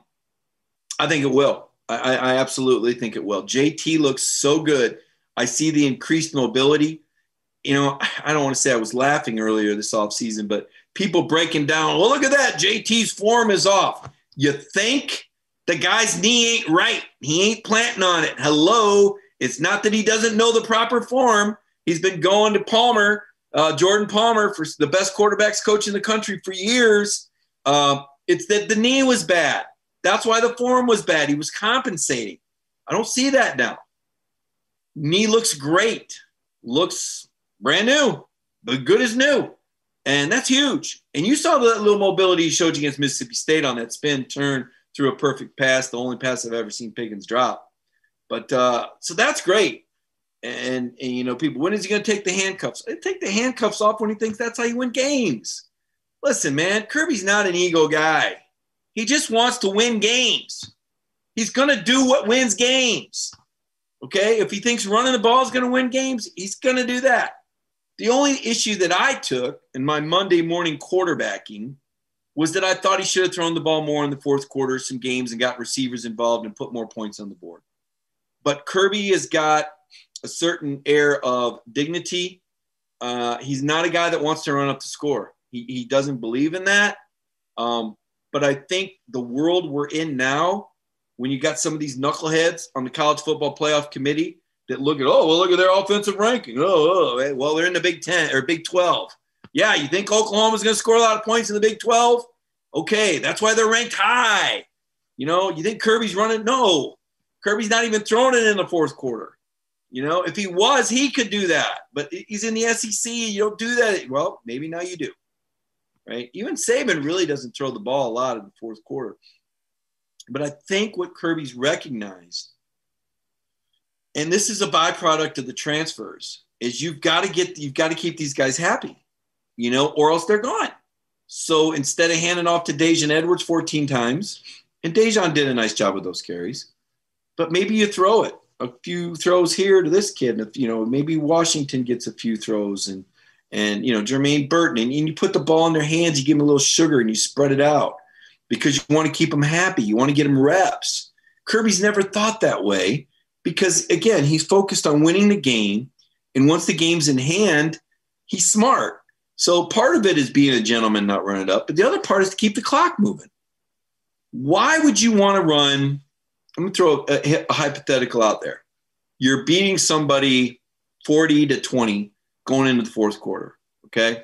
I think it will. I, I absolutely think it will. JT looks so good. I see the increased mobility. you know, I don't want to say I was laughing earlier this offseason, but people breaking down, well, look at that. JT's form is off. You think the guy's knee ain't right. He ain't planting on it. Hello. It's not that he doesn't know the proper form. He's been going to Palmer, uh, Jordan Palmer, for the best quarterbacks coach in the country for years. Uh, it's that the knee was bad. That's why the form was bad. He was compensating. I don't see that now. Knee looks great, looks brand new, but good as new. And that's huge. And you saw the little mobility he showed against Mississippi State on that spin turn through a perfect pass, the only pass I've ever seen Pickens drop. But uh, so that's great. And, and, you know, people, when is he going to take the handcuffs? Take the handcuffs off when he thinks that's how you win games. Listen, man, Kirby's not an ego guy. He just wants to win games. He's going to do what wins games. Okay. If he thinks running the ball is going to win games, he's going to do that. The only issue that I took in my Monday morning quarterbacking was that I thought he should have thrown the ball more in the fourth quarter, some games, and got receivers involved and put more points on the board. But Kirby has got a certain air of dignity. Uh, he's not a guy that wants to run up the score. He, he doesn't believe in that. Um, but I think the world we're in now, when you got some of these knuckleheads on the college football playoff committee that look at, oh, well, look at their offensive ranking. Oh, oh well, they're in the Big 10 or Big 12. Yeah, you think Oklahoma's going to score a lot of points in the Big 12? Okay, that's why they're ranked high. You know, you think Kirby's running? No, Kirby's not even throwing it in the fourth quarter. You know, if he was, he could do that. But he's in the SEC. You don't do that. Well, maybe now you do. Right? Even Saban really doesn't throw the ball a lot in the fourth quarter. But I think what Kirby's recognized, and this is a byproduct of the transfers, is you've got to get you've got to keep these guys happy, you know, or else they're gone. So instead of handing off to Daijun Edwards 14 times, and Daijun did a nice job with those carries, but maybe you throw it a few throws here to this kid, and if, you know maybe Washington gets a few throws, and and you know Jermaine Burton, and you put the ball in their hands, you give them a little sugar, and you spread it out because you want to keep them happy, you want to get them reps. Kirby's never thought that way because again, he's focused on winning the game, and once the game's in hand, he's smart. So part of it is being a gentleman, not run it up, but the other part is to keep the clock moving. Why would you want to run I'm going to throw a, a hypothetical out there. You're beating somebody 40 to 20 going into the fourth quarter. Okay.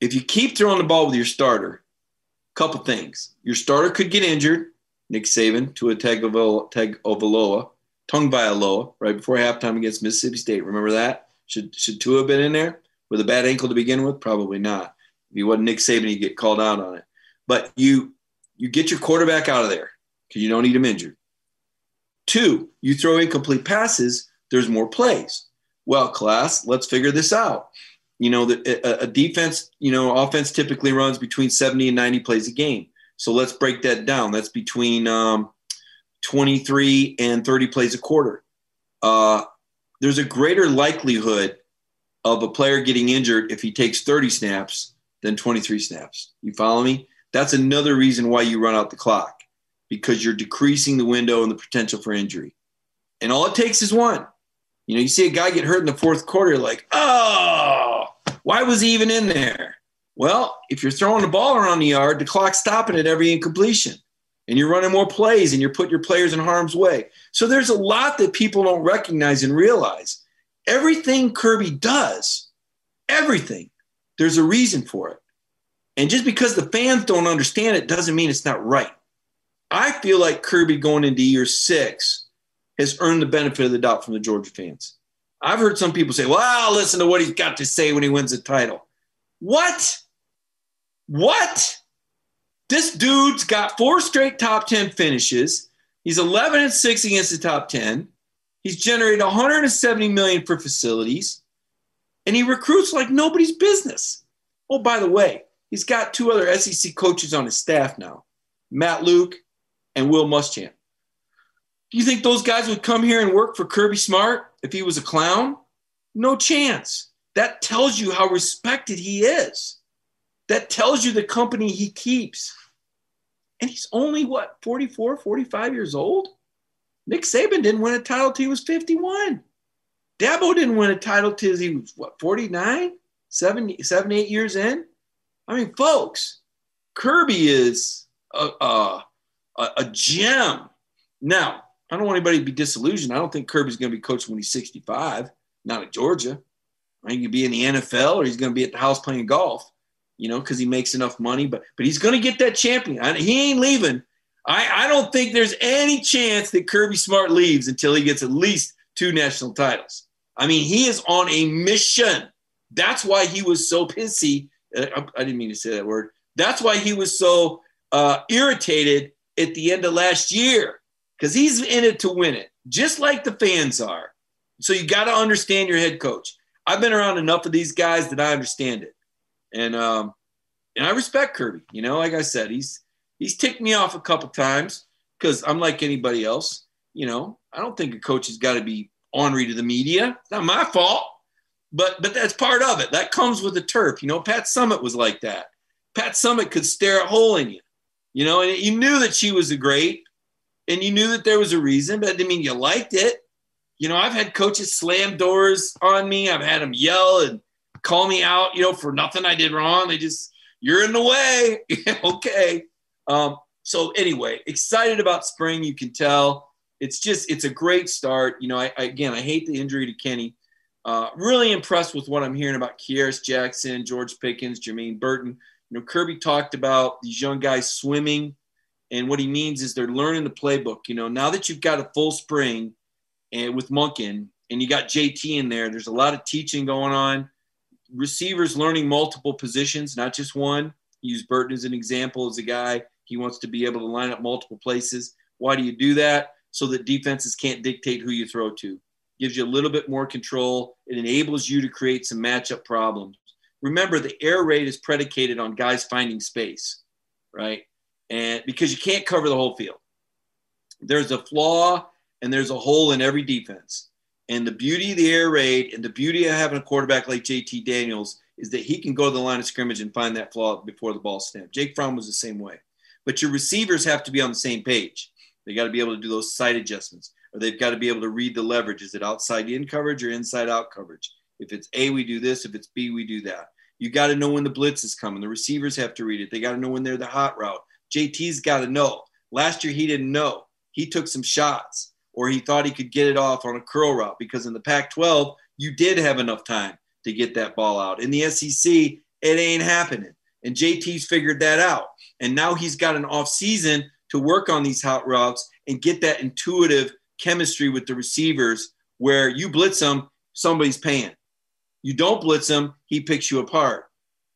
If you keep throwing the ball with your starter, a couple things. Your starter could get injured, Nick Saban to a Tagovailoa, Tagovailoa, right before halftime against Mississippi State. Remember that? Should should Tua have been in there with a bad ankle to begin with? Probably not. If he wasn't Nick Saban, he'd get called out on it. But you you get your quarterback out of there because you don't need him injured. Two, you throw incomplete passes, there's more plays. Well, class, let's figure this out. You know, the, a, a defense, you know, offense typically runs between 70 and 90 plays a game. So let's break that down. That's between um, 23 and 30 plays a quarter. Uh, there's a greater likelihood of a player getting injured if he takes 30 snaps than 23 snaps. You follow me? That's another reason why you run out the clock because you're decreasing the window and the potential for injury. And all it takes is one. You know, you see a guy get hurt in the fourth quarter, like, oh, why was he even in there? Well, if you're throwing the ball around the yard, the clock's stopping at every incompletion. And you're running more plays and you're putting your players in harm's way. So there's a lot that people don't recognize and realize. Everything Kirby does, everything, there's a reason for it. And just because the fans don't understand it doesn't mean it's not right. I feel like Kirby going into year six has earned the benefit of the doubt from the Georgia fans. I've heard some people say, well, I'll listen to what he's got to say when he wins the title. What? What? This dude's got four straight top 10 finishes. He's 11 and 6 against the top 10. He's generated 170 million for facilities. And he recruits like nobody's business. Oh, by the way, he's got two other SEC coaches on his staff now Matt Luke and Will Muschamp. Do you think those guys would come here and work for Kirby Smart if he was a clown? No chance. That tells you how respected he is. That tells you the company he keeps. And he's only what, 44, 45 years old? Nick Saban didn't win a title till he was 51. Dabo didn't win a title till he was what 49, 70, seven, eight years in. I mean, folks, Kirby is a, a, a gem. Now, I don't want anybody to be disillusioned. I don't think Kirby's going to be coaching when he's 65, not at Georgia. I think he'll be in the NFL or he's going to be at the house playing golf, you know, because he makes enough money. But but he's going to get that champion. I, he ain't leaving. I, I don't think there's any chance that Kirby Smart leaves until he gets at least two national titles. I mean, he is on a mission. That's why he was so pissy. Uh, I, I didn't mean to say that word. That's why he was so uh, irritated at the end of last year because he's in it to win it, just like the fans are. So you got to understand your head coach. I've been around enough of these guys that I understand it, and um, and I respect Kirby. You know, like I said, he's he's ticked me off a couple times because I'm like anybody else. You know, I don't think a coach has got to be ornery to the media. It's not my fault, but but that's part of it. That comes with the turf. You know, Pat Summitt was like that. Pat Summitt could stare a hole in you. You know, and you knew that she was a great, and you knew that there was a reason, but it didn't mean you liked it. You know, I've had coaches slam doors on me. I've had them yell and call me out, you know, for nothing I did wrong. They just, you're in the way. okay. Um, so anyway, excited about spring. You can tell it's just, it's a great start. You know, I, I again, I hate the injury to Kenny. Uh, really impressed with what I'm hearing about Kearis Jackson, George Pickens, Jermaine Burton. You know, Kirby talked about these young guys swimming, and what he means is they're learning the playbook. You know, now that you've got a full spring, and with Monken, and you got JT in there. There's a lot of teaching going on. Receivers learning multiple positions, not just one. Use Burton as an example as a guy. He wants to be able to line up multiple places. Why do you do that? So that defenses can't dictate who you throw to. Gives you a little bit more control. It enables you to create some matchup problems. Remember, the air raid is predicated on guys finding space, right? And because you can't cover the whole field. There's a flaw and there's a hole in every defense. And the beauty of the air raid and the beauty of having a quarterback like JT Daniels is that he can go to the line of scrimmage and find that flaw before the ball snapped. Jake Fromm was the same way. But your receivers have to be on the same page. They got to be able to do those side adjustments, or they've got to be able to read the leverage. Is it outside in coverage or inside out coverage? If it's A, we do this. If it's B, we do that. You got to know when the blitz is coming. The receivers have to read it. They got to know when they're the hot route. JT's got to know. Last year, he didn't know. He took some shots or he thought he could get it off on a curl route because in the Pac 12, you did have enough time to get that ball out. In the SEC, it ain't happening. And JT's figured that out. And now he's got an off season to work on these hot routes and get that intuitive chemistry with the receivers where you blitz them, somebody's paying. You don't blitz them, he picks you apart.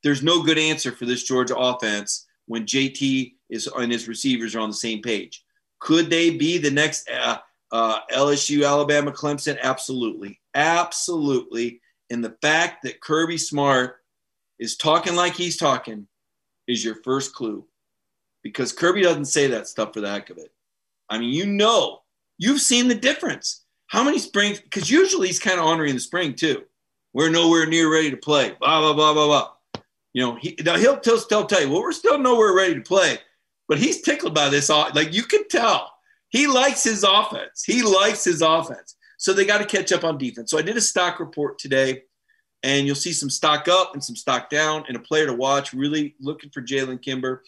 There's no good answer for this Georgia offense when JT is and his receivers are on the same page. Could they be the next uh, uh, LSU, Alabama, Clemson, absolutely, absolutely. And the fact that Kirby Smart is talking like he's talking is your first clue, because Kirby doesn't say that stuff for the heck of it. I mean, you know, you've seen the difference. How many springs? Because usually he's kind of honoring the spring too. We're nowhere near ready to play. Blah blah blah blah blah. You know, he, now he'll tell, tell tell you, well, we're still nowhere ready to play, but he's tickled by this. Like you can tell he likes his offense. He likes his offense. So they got to catch up on defense. So I did a stock report today, and you'll see some stock up and some stock down, and a player to watch. Really looking for Jalen Kimber.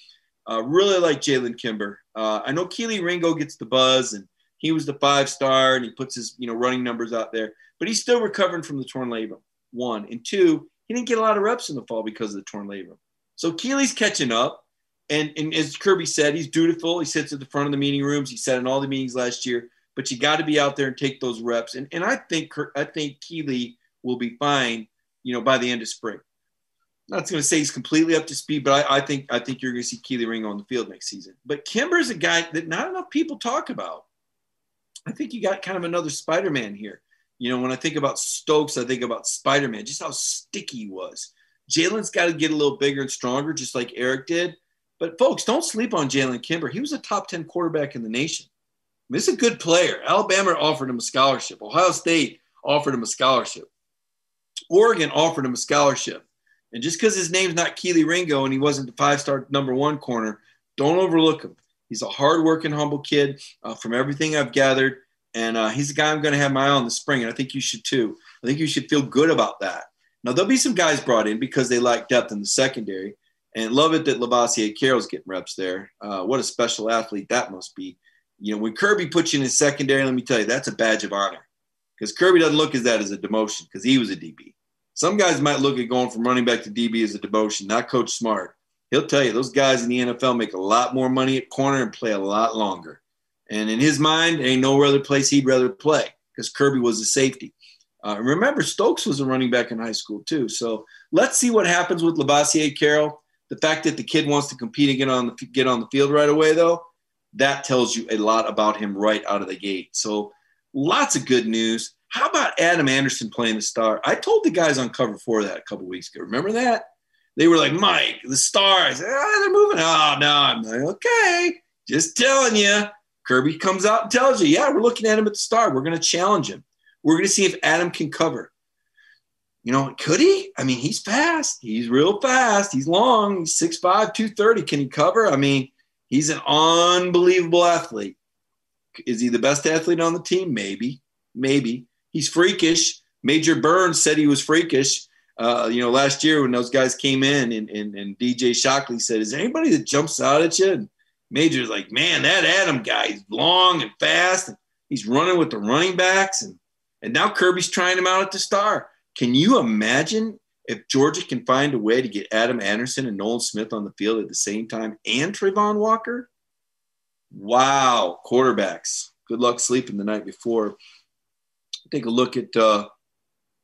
Uh, really like Jalen Kimber. Uh, I know Kelee Ringo gets the buzz, and he was the five star, and he puts his you know running numbers out there, but he's still recovering from the torn labrum. One and two, he didn't get a lot of reps in the fall because of the torn labrum. So Kelee's catching up. And, and as Kirby said, he's dutiful. He sits at the front of the meeting rooms. He sat in all the meetings last year. But you got to be out there and take those reps. And, and I think I think Kelee will be fine, you know, by the end of spring. I'm not going to say he's completely up to speed, but I, I think I think you're going to see Kelee Ringo on the field next season. But Kimber's a guy that not enough people talk about. I think you got kind of another Spider-Man here. You know, when I think about Stokes, I think about Spider-Man, just how sticky he was. Jalen's got to get a little bigger and stronger, just like Eric did. But folks, don't sleep on Jalen Kimber. He was a top 10 quarterback in the nation. I mean, he's a good player. Alabama offered him a scholarship. Ohio State offered him a scholarship. Oregon offered him a scholarship. And just because his name's not Kelee Ringo and he wasn't the five-star number one corner, don't overlook him. He's a hard-working, humble kid uh, from everything I've gathered. And uh, he's a guy I'm going to have my eye on this spring, and I think you should too. I think you should feel good about that. Now there'll be some guys brought in because they lack depth in the secondary, and love it that Lovasea Carroll's getting reps there. Uh, what a special athlete that must be. You know, when Kirby puts you in his secondary, let me tell you, that's a badge of honor because Kirby doesn't look at that as a demotion because he was a DB. Some guys might look at going from running back to DB as a demotion, not Coach Smart. He'll tell you those guys in the NFL make a lot more money at corner and play a lot longer. And in his mind, ain't no other place he'd rather play because Kirby was a safety. Uh, remember, Stokes was a running back in high school too. So let's see what happens with Lovasea Carroll. The fact that the kid wants to compete and get on the get on the field right away, though, that tells you a lot about him right out of the gate. So lots of good news. How about Adam Anderson playing the star? I told the guys on cover four that a couple weeks ago. Remember that? They were like, Mike, the stars, ah, they're moving. Oh, no. I'm like, okay, just telling you. Kirby comes out and tells you, yeah, we're looking at him at the star. We're going to challenge him. We're going to see if Adam can cover. You know, could he? I mean, he's fast. He's real fast. He's long. He's 6'5, 230. Can he cover? I mean, he's an unbelievable athlete. Is he the best athlete on the team? Maybe. Maybe. He's freakish. Major Burns said he was freakish. Uh, you know, last year when those guys came in and, and, and DJ Shockley said, Is there anybody that jumps out at you? And Major's like, Man, that Adam guy is long and fast. And he's running with the running backs. And, and now Kirby's trying him out at the star. Can you imagine if Georgia can find a way to get Adam Anderson and Nolan Smith on the field at the same time and Travon Walker? Wow, quarterbacks. Good luck sleeping the night before. Take a look at uh,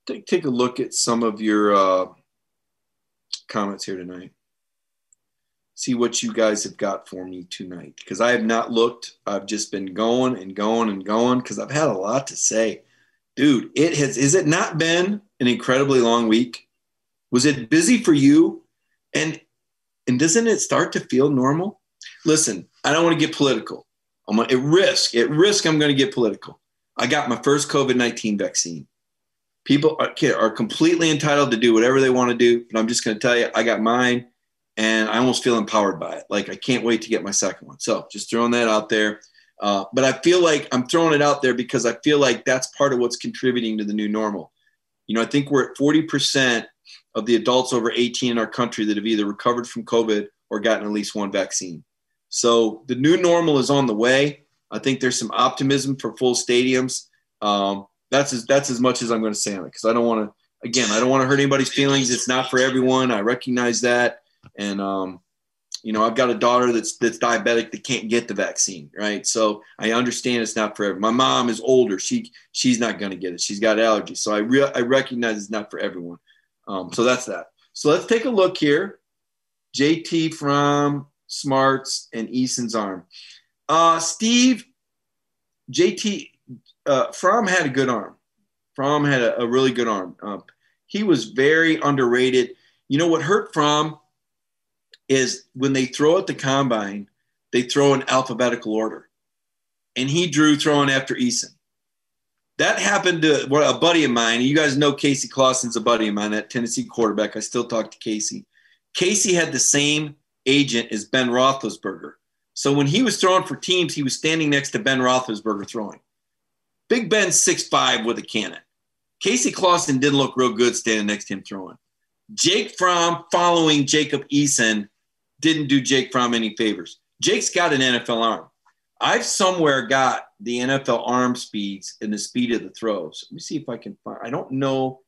take take a look at some of your uh, comments here tonight. See what you guys have got for me tonight because I have not looked. I've just been going and going and going because I've had a lot to say, dude. It has. Is it not been an incredibly long week? Was it busy for you? And and doesn't it start to feel normal? Listen, I don't want to get political. I'm at risk. At risk, I'm going to get political. I got my first COVID 19 vaccine. People are, are completely entitled to do whatever they want to do, but I'm just going to tell you, I got mine and I almost feel empowered by it. Like I can't wait to get my second one. So just throwing that out there. Uh, but I feel like I'm throwing it out there because I feel like that's part of what's contributing to the new normal. You know, I think we're at 40% of the adults over 18 in our country that have either recovered from COVID or gotten at least one vaccine. So the new normal is on the way. I think there's some optimism for full stadiums. Um, that's as that's as much as I'm going to say on it because I don't want to. Again, I don't want to hurt anybody's feelings. It's not for everyone. I recognize that, and um, you know, I've got a daughter that's that's diabetic that can't get the vaccine, right? So I understand it's not for everyone. My mom is older; she she's not going to get it. She's got allergies, so I re- I recognize it's not for everyone. Um, so that's that. So let's take a look here. JT from Smarts and Eason's arm. Uh, Steve, JT, uh, Fromm had a good arm. Fromm had a, a really good arm. Uh, he was very underrated. You know what hurt Fromm is when they throw at the combine, they throw in alphabetical order. And he drew throwing after Eason. That happened to well, a buddy of mine. You guys know Casey Clausen's a buddy of mine, that Tennessee quarterback. I still talk to Casey. Casey had the same agent as Ben Roethlisberger. So when he was throwing for teams, he was standing next to Ben Roethlisberger throwing. Big Ben six five with a cannon. Casey Clausen didn't look real good standing next to him throwing. Jake Fromm following Jacob Eason didn't do Jake Fromm any favors. Jake's got an NFL arm. I've somewhere got the NFL arm speeds and the speed of the throws. Let me see if I can find. I don't know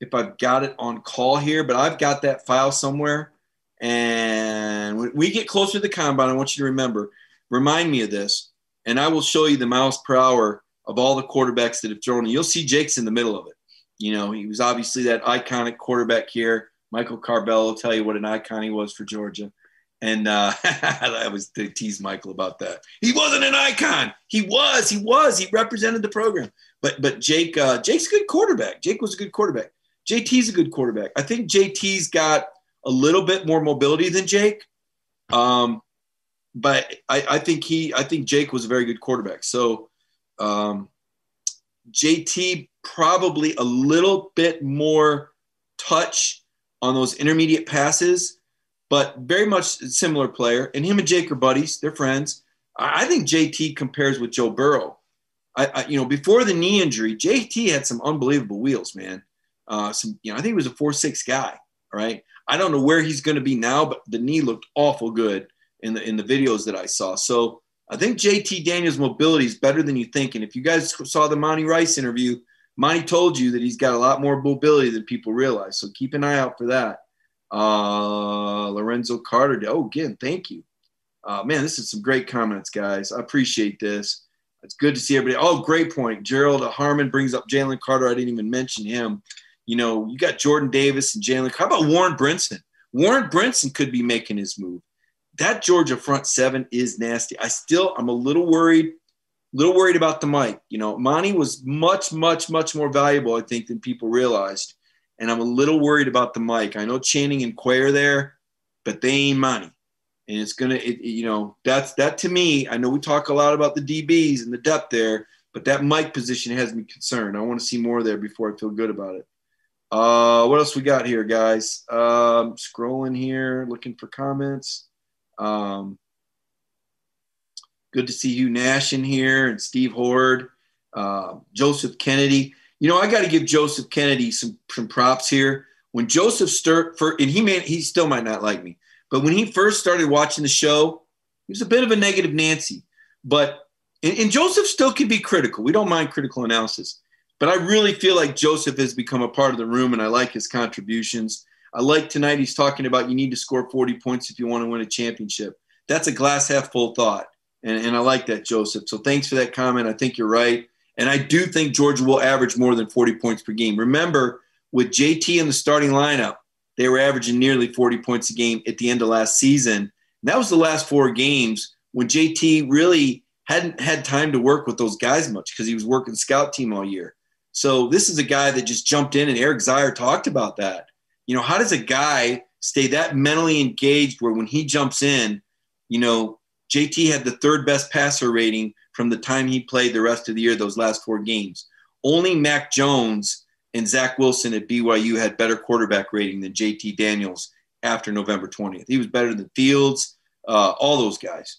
if I've got it on call here, but I've got that file somewhere. And when we get closer to the combine, I want you to remember, remind me of this, and I will show you the miles per hour of all the quarterbacks that have thrown. And you'll see Jake's in the middle of it. You know, he was obviously that iconic quarterback here. Michael Carvell will tell you what an icon he was for Georgia. And uh, I was to tease Michael about that. He wasn't an icon. He was. He was. He represented the program. But but Jake uh, Jake's a good quarterback. Jake was a good quarterback. JT's a good quarterback. I think JT's got a little bit more mobility than Jake. Um, but I, I think he I think Jake was a very good quarterback. So um, JT probably a little bit more touch on those intermediate passes but very much similar player. And him and Jake are buddies; they're friends. I think JT compares with Joe Burrow. I, I, you know, before the knee injury, JT had some unbelievable wheels, man. Uh, some, you know, I think he was a four six guy. All right. I don't know where he's going to be now, but the knee looked awful good in the in the videos that I saw. So I think JT Daniels' mobility is better than you think. And if you guys saw the Monty Rice interview, Monty told you that he's got a lot more mobility than people realize. So keep an eye out for that. Uh, Lorenzo Carter. Oh, again, thank you. Uh, man, this is some great comments, guys. I appreciate this. It's good to see everybody. Oh, great point. Gerald Harmon brings up Jalen Carter. I didn't even mention him. You know, you got Jordan Davis and Jalen. How about Warren Brinson? Warren Brinson could be making his move. That Georgia front seven is nasty. I still, I'm a little worried, little worried about the Mike. You know, Monty was much, much, much more valuable, I think, than people realized. And I'm a little worried about the Mike. I know Channing and Quay are there, but they ain't Monty and it's gonna it, you know that's that to me i know we talk a lot about the dbs and the depth there but that mike position has me concerned i want to see more there before i feel good about it uh what else we got here guys um scrolling here looking for comments um good to see Hugh Nash in here and Steve Horde, uh, Joseph Kennedy. You know, I got to give Joseph Kennedy some, some props here. When Joseph Sturt, for, and he may, he still might not like me, but when he first started watching the show, he was a bit of a negative Nancy. But and, and Joseph still can be critical. We don't mind critical analysis. But I really feel like Joseph has become a part of the room, and I like his contributions. I like tonight he's talking about you need to score 40 points if you want to win a championship. That's a glass half full thought. And, and I like that, Joseph. So thanks for that comment. I think you're right. And I do think Georgia will average more than 40 points per game. Remember, with JT in the starting lineup, they were averaging nearly 40 points a game at the end of last season. And that was the last four games when JT really hadn't had time to work with those guys much because he was working scout team all year. So this is a guy that just jumped in, and Eric Zeier talked about that. You know, how does a guy stay that mentally engaged where when he jumps in, you know, JT had the third best passer rating from the time he played the rest of the year, those last four games. Only Mac Jones and Zach Wilson at BYU had better quarterback rating than JT Daniels after November 20th. He was better than Fields, uh, all those guys,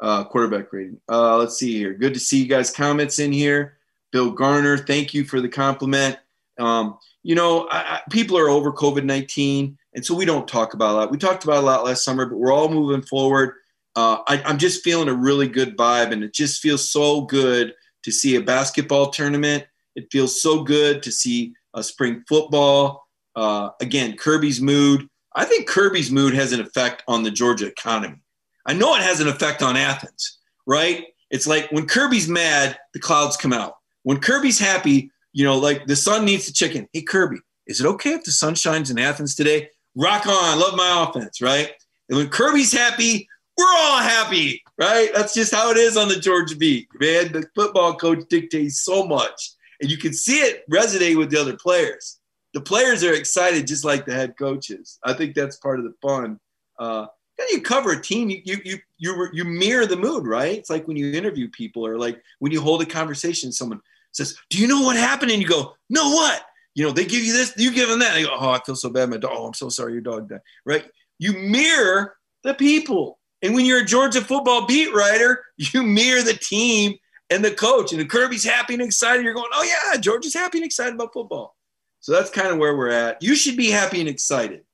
uh, quarterback rating. Uh, let's see here. Good to see you guys' comments in here. Bill Garner, thank you for the compliment. Um, you know, I, I, people are over COVID 19, and so we don't talk about that. We talked about a lot last summer, but we're all moving forward. Uh, I, I'm just feeling a really good vibe, and it just feels so good to see a basketball tournament it feels so good to see a spring football. Uh, again, Kirby's mood. I think Kirby's mood has an effect on the Georgia economy. I know it has an effect on Athens, right? It's like when Kirby's mad, the clouds come out. When Kirby's happy, you know, like the sun needs the chicken. Hey, Kirby, is it okay if the sun shines in Athens today? Rock on. Love my offense, right? And when Kirby's happy, we're all happy, right? That's just how it is on the Georgia beat, man. The football coach dictates so much and you can see it resonate with the other players. The players are excited just like the head coaches. I think that's part of the fun. Uh, you cover a team, you, you you you you mirror the mood, right? It's like when you interview people, or like when you hold a conversation. With someone says, "Do you know what happened?" And you go, "No, what?" You know, they give you this, you give them that. They go, "Oh, I feel so bad, my dog. Oh, I'm so sorry, your dog died." Right? You mirror the people, and when you're a Georgia football beat writer, you mirror the team and the coach. And the Kirby's happy and excited. You're going, oh, yeah, Georgia's happy and excited about football. So that's kind of where we're at. You should be happy and excited.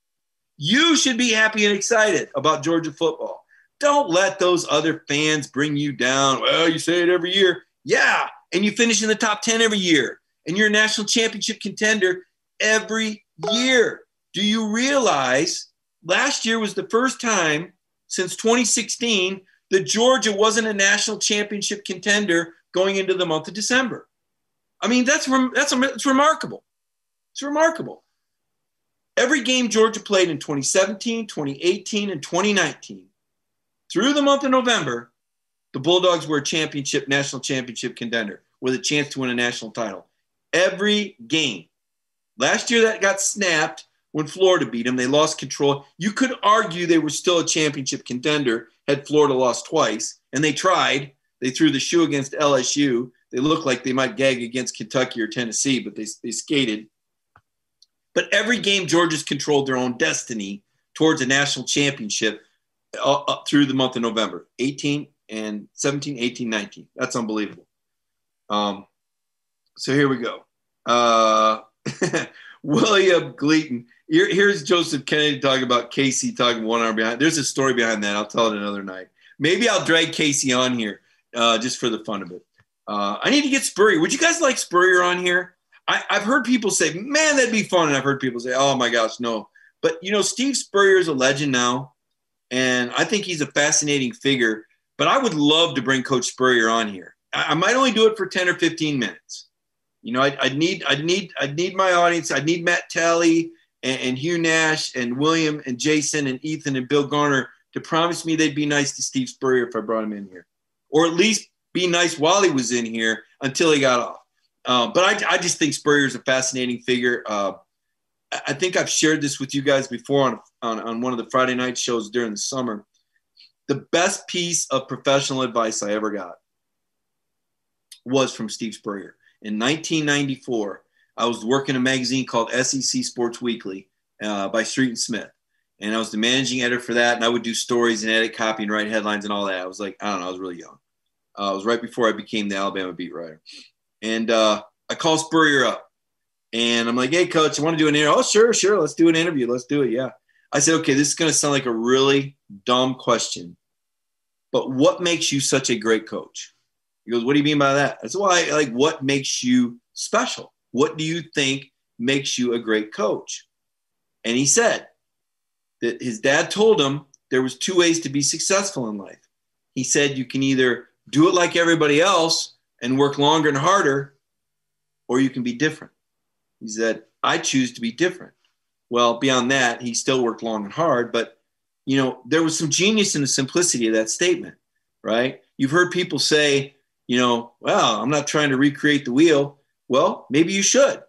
You should be happy and excited about Georgia football. Don't let those other fans bring you down. Well, you say it every year. Yeah. And you finish in the top 10 every year. And you're a national championship contender every year. Do you realize last year was the first time since 2016 that Georgia wasn't a national championship contender going into the month of December. I mean, that's that's it's remarkable. It's remarkable. Every game Georgia played in 2017, 2018, and 2019, through the month of November, the Bulldogs were a championship, national championship contender with a chance to win a national title. Every game. Last year that got snapped when Florida beat them. They lost control. You could argue they were still a championship contender had Florida lost twice, and they tried. They threw the shoe against LSU. They looked like they might gag against Kentucky or Tennessee, but they, they skated. But every game, Georgia's controlled their own destiny towards a national championship up through the month of November 18 and 17, 18, 19. That's unbelievable. Um, so here we go. Uh, William Gleaton. Here, here's Joseph Kennedy talking about Casey talking one arm behind. There's a story behind that. I'll tell it another night. Maybe I'll drag Casey on here uh, just for the fun of it. Uh, I need to get Spurrier. Would you guys like Spurrier on here? I, have heard people say, man, that'd be fun. And I've heard people say, oh my gosh, no. But, you know, Steve Spurrier is a legend now. And I think he's a fascinating figure. But I would love to bring Coach Spurrier on here. I, I might only do it for 10 or 15 minutes. You know, I, I need, I need, I need my audience. I need Matt Talley and, and Hugh Nash and William and Jason and Ethan and Bill Garner to promise me they'd be nice to Steve Spurrier if I brought him in here, or at least be nice while he was in here until he got off. Uh, but I, I just think Spurrier is a fascinating figure. Uh, I think I've shared this with you guys before on, on, on one of the Friday night shows during the summer. The best piece of professional advice I ever got was from Steve Spurrier. In 1994, I was working a magazine called SEC Sports Weekly uh, by Street and Smith. And I was the managing editor for that. And I would do stories and edit copy and write headlines and all that. I was like, I don't know, I was really young. Uh, it was right before I became the Alabama beat writer. And uh, I called Spurrier up and I'm like, hey, coach, I want to do an interview. Oh, sure, sure. Let's do an interview. Let's do it. Yeah. I said, okay, this is going to sound like a really dumb question, but what makes you such a great coach? He goes, what do you mean by that? I said, well, I, like, what makes you special? What do you think makes you a great coach? And he said that his dad told him there was two ways to be successful in life. He said you can either do it like everybody else and work longer and harder, or you can be different. He said, I choose to be different. Well, beyond that, he still worked long and hard, but you know, there was some genius in the simplicity of that statement, right? You've heard people say, you know, well, I'm not trying to recreate the wheel. Well, maybe you should,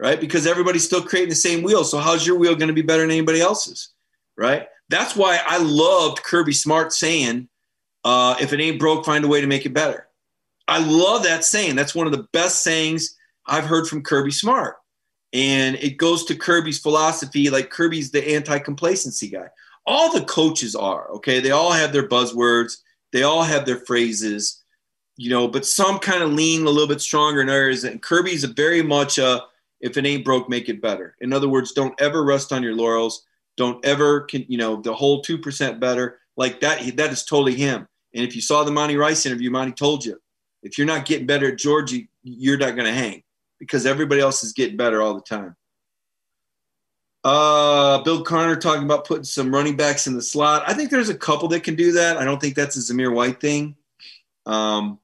right? Because everybody's still creating the same wheel. So how's your wheel going to be better than anybody else's, right? That's why I loved Kirby Smart saying, uh, if it ain't broke, find a way to make it better. I love that saying. That's one of the best sayings I've heard from Kirby Smart. And it goes to Kirby's philosophy, like Kirby's the anti complacency guy. All the coaches are, okay? They all have their buzzwords, they all have their phrases, you know, but some kind of lean a little bit stronger in areas. And Kirby's a very much a if it ain't broke, make it better. In other words, don't ever rest on your laurels. Don't ever, can, you know, the whole 2% better. Like that, that is totally him. And if you saw the Monty Rice interview, Monty told you if you're not getting better at Georgia, you're not going to hang because everybody else is getting better all the time. Uh, Bill Carter talking about putting some running backs in the slot. I think there's a couple that can do that. I don't think that's a Zamir White thing. Um,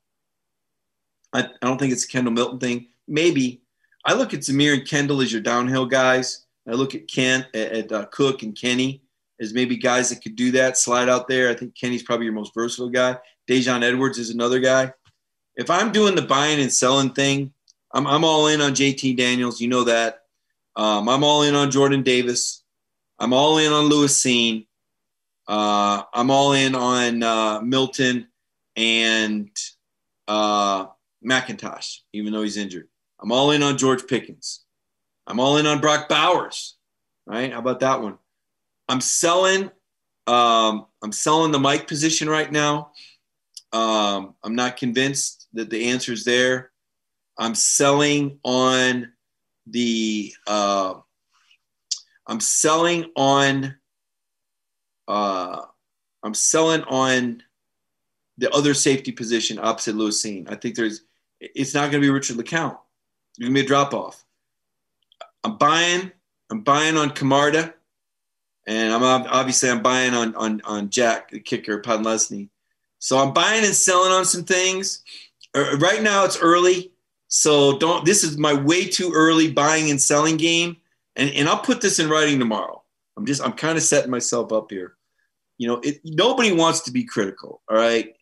I, I don't think it's a Kendall Milton thing. Maybe. I look at Zamir and Kendall as your downhill guys. I look at Kent, at, at uh, Cook and Kenny as maybe guys that could do that, slide out there. I think Kenny's probably your most versatile guy. Daijun Edwards is another guy. If I'm doing the buying and selling thing, I'm, I'm all in on JT Daniels. You know that. Um, I'm all in on Jordan Davis. I'm all in on Lewis Cine. Uh, I'm all in on uh, Milton and uh, McIntosh, even though he's injured. I'm all in on George Pickens. I'm all in on Brock Bowers. Right? How about that one? I'm selling. Um, I'm selling the Mike position right now. Um, I'm not convinced that the answer is there. I'm selling on the uh, I'm selling on uh, I'm selling on the other safety position opposite Lewis Cine. I think there's it's not going to be Richard LeCounte. It's going to be a drop off. I'm buying. I'm buying on Camarda, and I'm obviously I'm buying on on on Jack the kicker Podlesny. So I'm buying and selling on some things. Uh, right now it's early. So don't, this is my way too early buying and selling game. And, and I'll put this in writing tomorrow. I'm just, I'm kind of setting myself up here. You know, it, nobody wants to be critical. All right.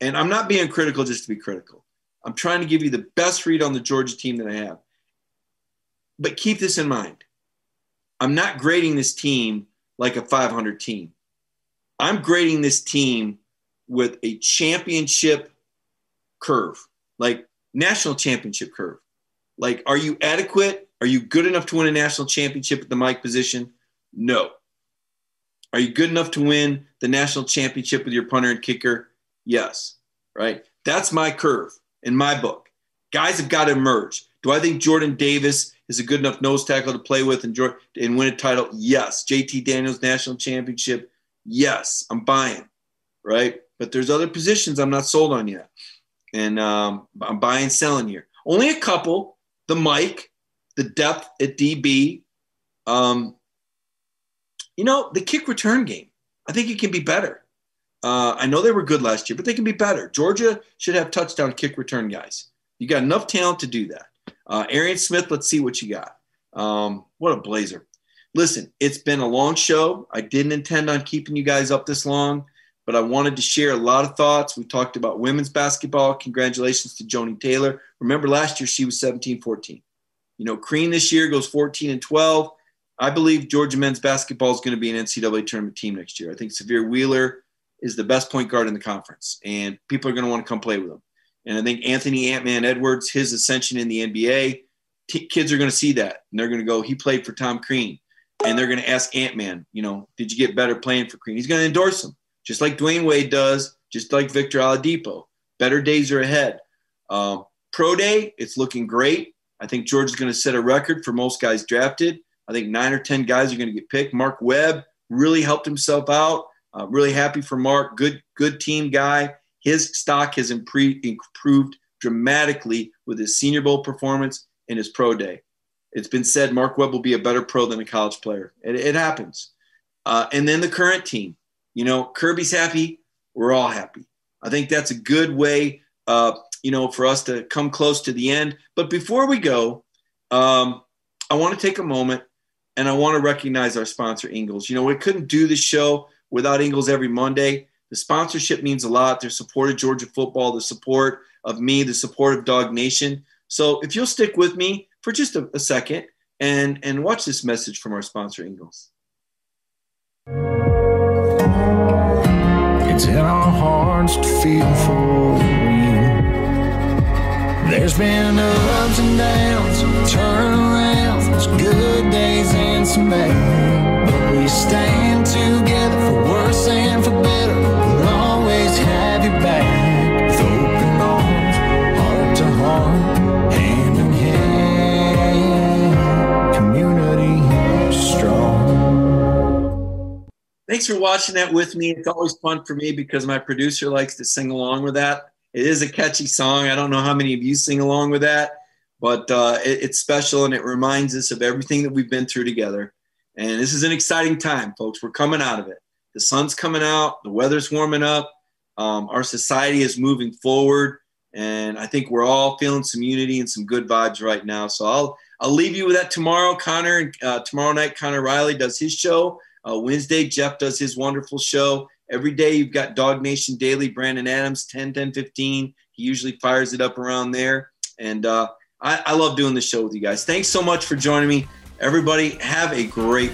And I'm not being critical just to be critical. I'm trying to give you the best read on the Georgia team that I have. But keep this in mind. I'm not grading this team like a 500 team. I'm grading this team with a championship curve. Like national championship curve. Like, are you adequate? Are you good enough to win a national championship at the Mike position? No. Are you good enough to win the national championship with your punter and kicker? Yes. Right? That's my curve in my book. Guys have got to emerge. Do I think Jordan Davis is a good enough nose tackle to play with and, and win a title? Yes. JT Daniels national championship? Yes. I'm buying, right? But there's other positions I'm not sold on yet. And um, I'm buying, selling here. Only a couple. The Mike, the depth at DB. Um, you know, the kick return game. I think it can be better. Uh, I know they were good last year, but they can be better. Georgia should have touchdown kick return guys. You got enough talent to do that. Uh, Arian Smith, let's see what you got. Um, what a blazer. Listen, it's been a long show. I didn't intend on keeping you guys up this long, but I wanted to share a lot of thoughts. We talked about women's basketball. Congratulations to Joni Taylor. Remember last year she was 17 14. You know, Crean this year goes 14 and 12. I believe Georgia men's basketball is going to be an NCAA tournament team next year. I think Sahvir Wheeler is the best point guard in the conference, and people are going to want to come play with him. And I think Anthony Antman Edwards, his ascension in the NBA, t- kids are going to see that, and they're going to go, he played for Tom Crean, and they're going to ask Antman, you know, did you get better playing for Crean? He's going to endorse him, just like Dwyane Wade does, just like Victor Oladipo. Better days are ahead. Um, pro day, it's looking great. I think George is going to set a record for most guys drafted. I think nine or 10 guys are going to get picked. Mark Webb really helped himself out. Uh, really happy for Mark. Good, good team guy. His stock has improved dramatically with his Senior Bowl performance and his pro day. It's been said Mark Webb will be a better pro than a college player. It, it happens. Uh, and then the current team. You know, Kirby's happy. We're all happy. I think that's a good way, uh, you know, for us to come close to the end. But before we go, um, I want to take a moment and I want to recognize our sponsor, Ingles. You know, we couldn't do the show without Ingles every Monday. The sponsorship means a lot. Their support of Georgia football, the support of me, the support of DawgNation. So if you'll stick with me for just a, a second and, and watch this message from our sponsor, Ingles. It's in our hearts to feel for you. There's been no ups and downs, turnarounds, good days and some bad. But we stand Thanks for watching that with me. It's always fun for me because my producer likes to sing along with that. It is a catchy song. I don't know how many of you sing along with that, but uh, it, it's special and it reminds us of everything that we've been through together. And this is an exciting time, folks. We're coming out of it. The sun's coming out, the weather's warming up, um, our society is moving forward, and I think we're all feeling some unity and some good vibes right now. So I'll I'll leave you with that tomorrow. Connor uh, tomorrow night, Connor Riley does his show. Uh, Wednesday, Jeff does his wonderful show. Every day you've got DawgNation Daily, Brandon Adams, 10, 10, 15. He usually fires it up around there. And uh, I, I love doing the show with you guys. Thanks so much for joining me. Everybody, have a great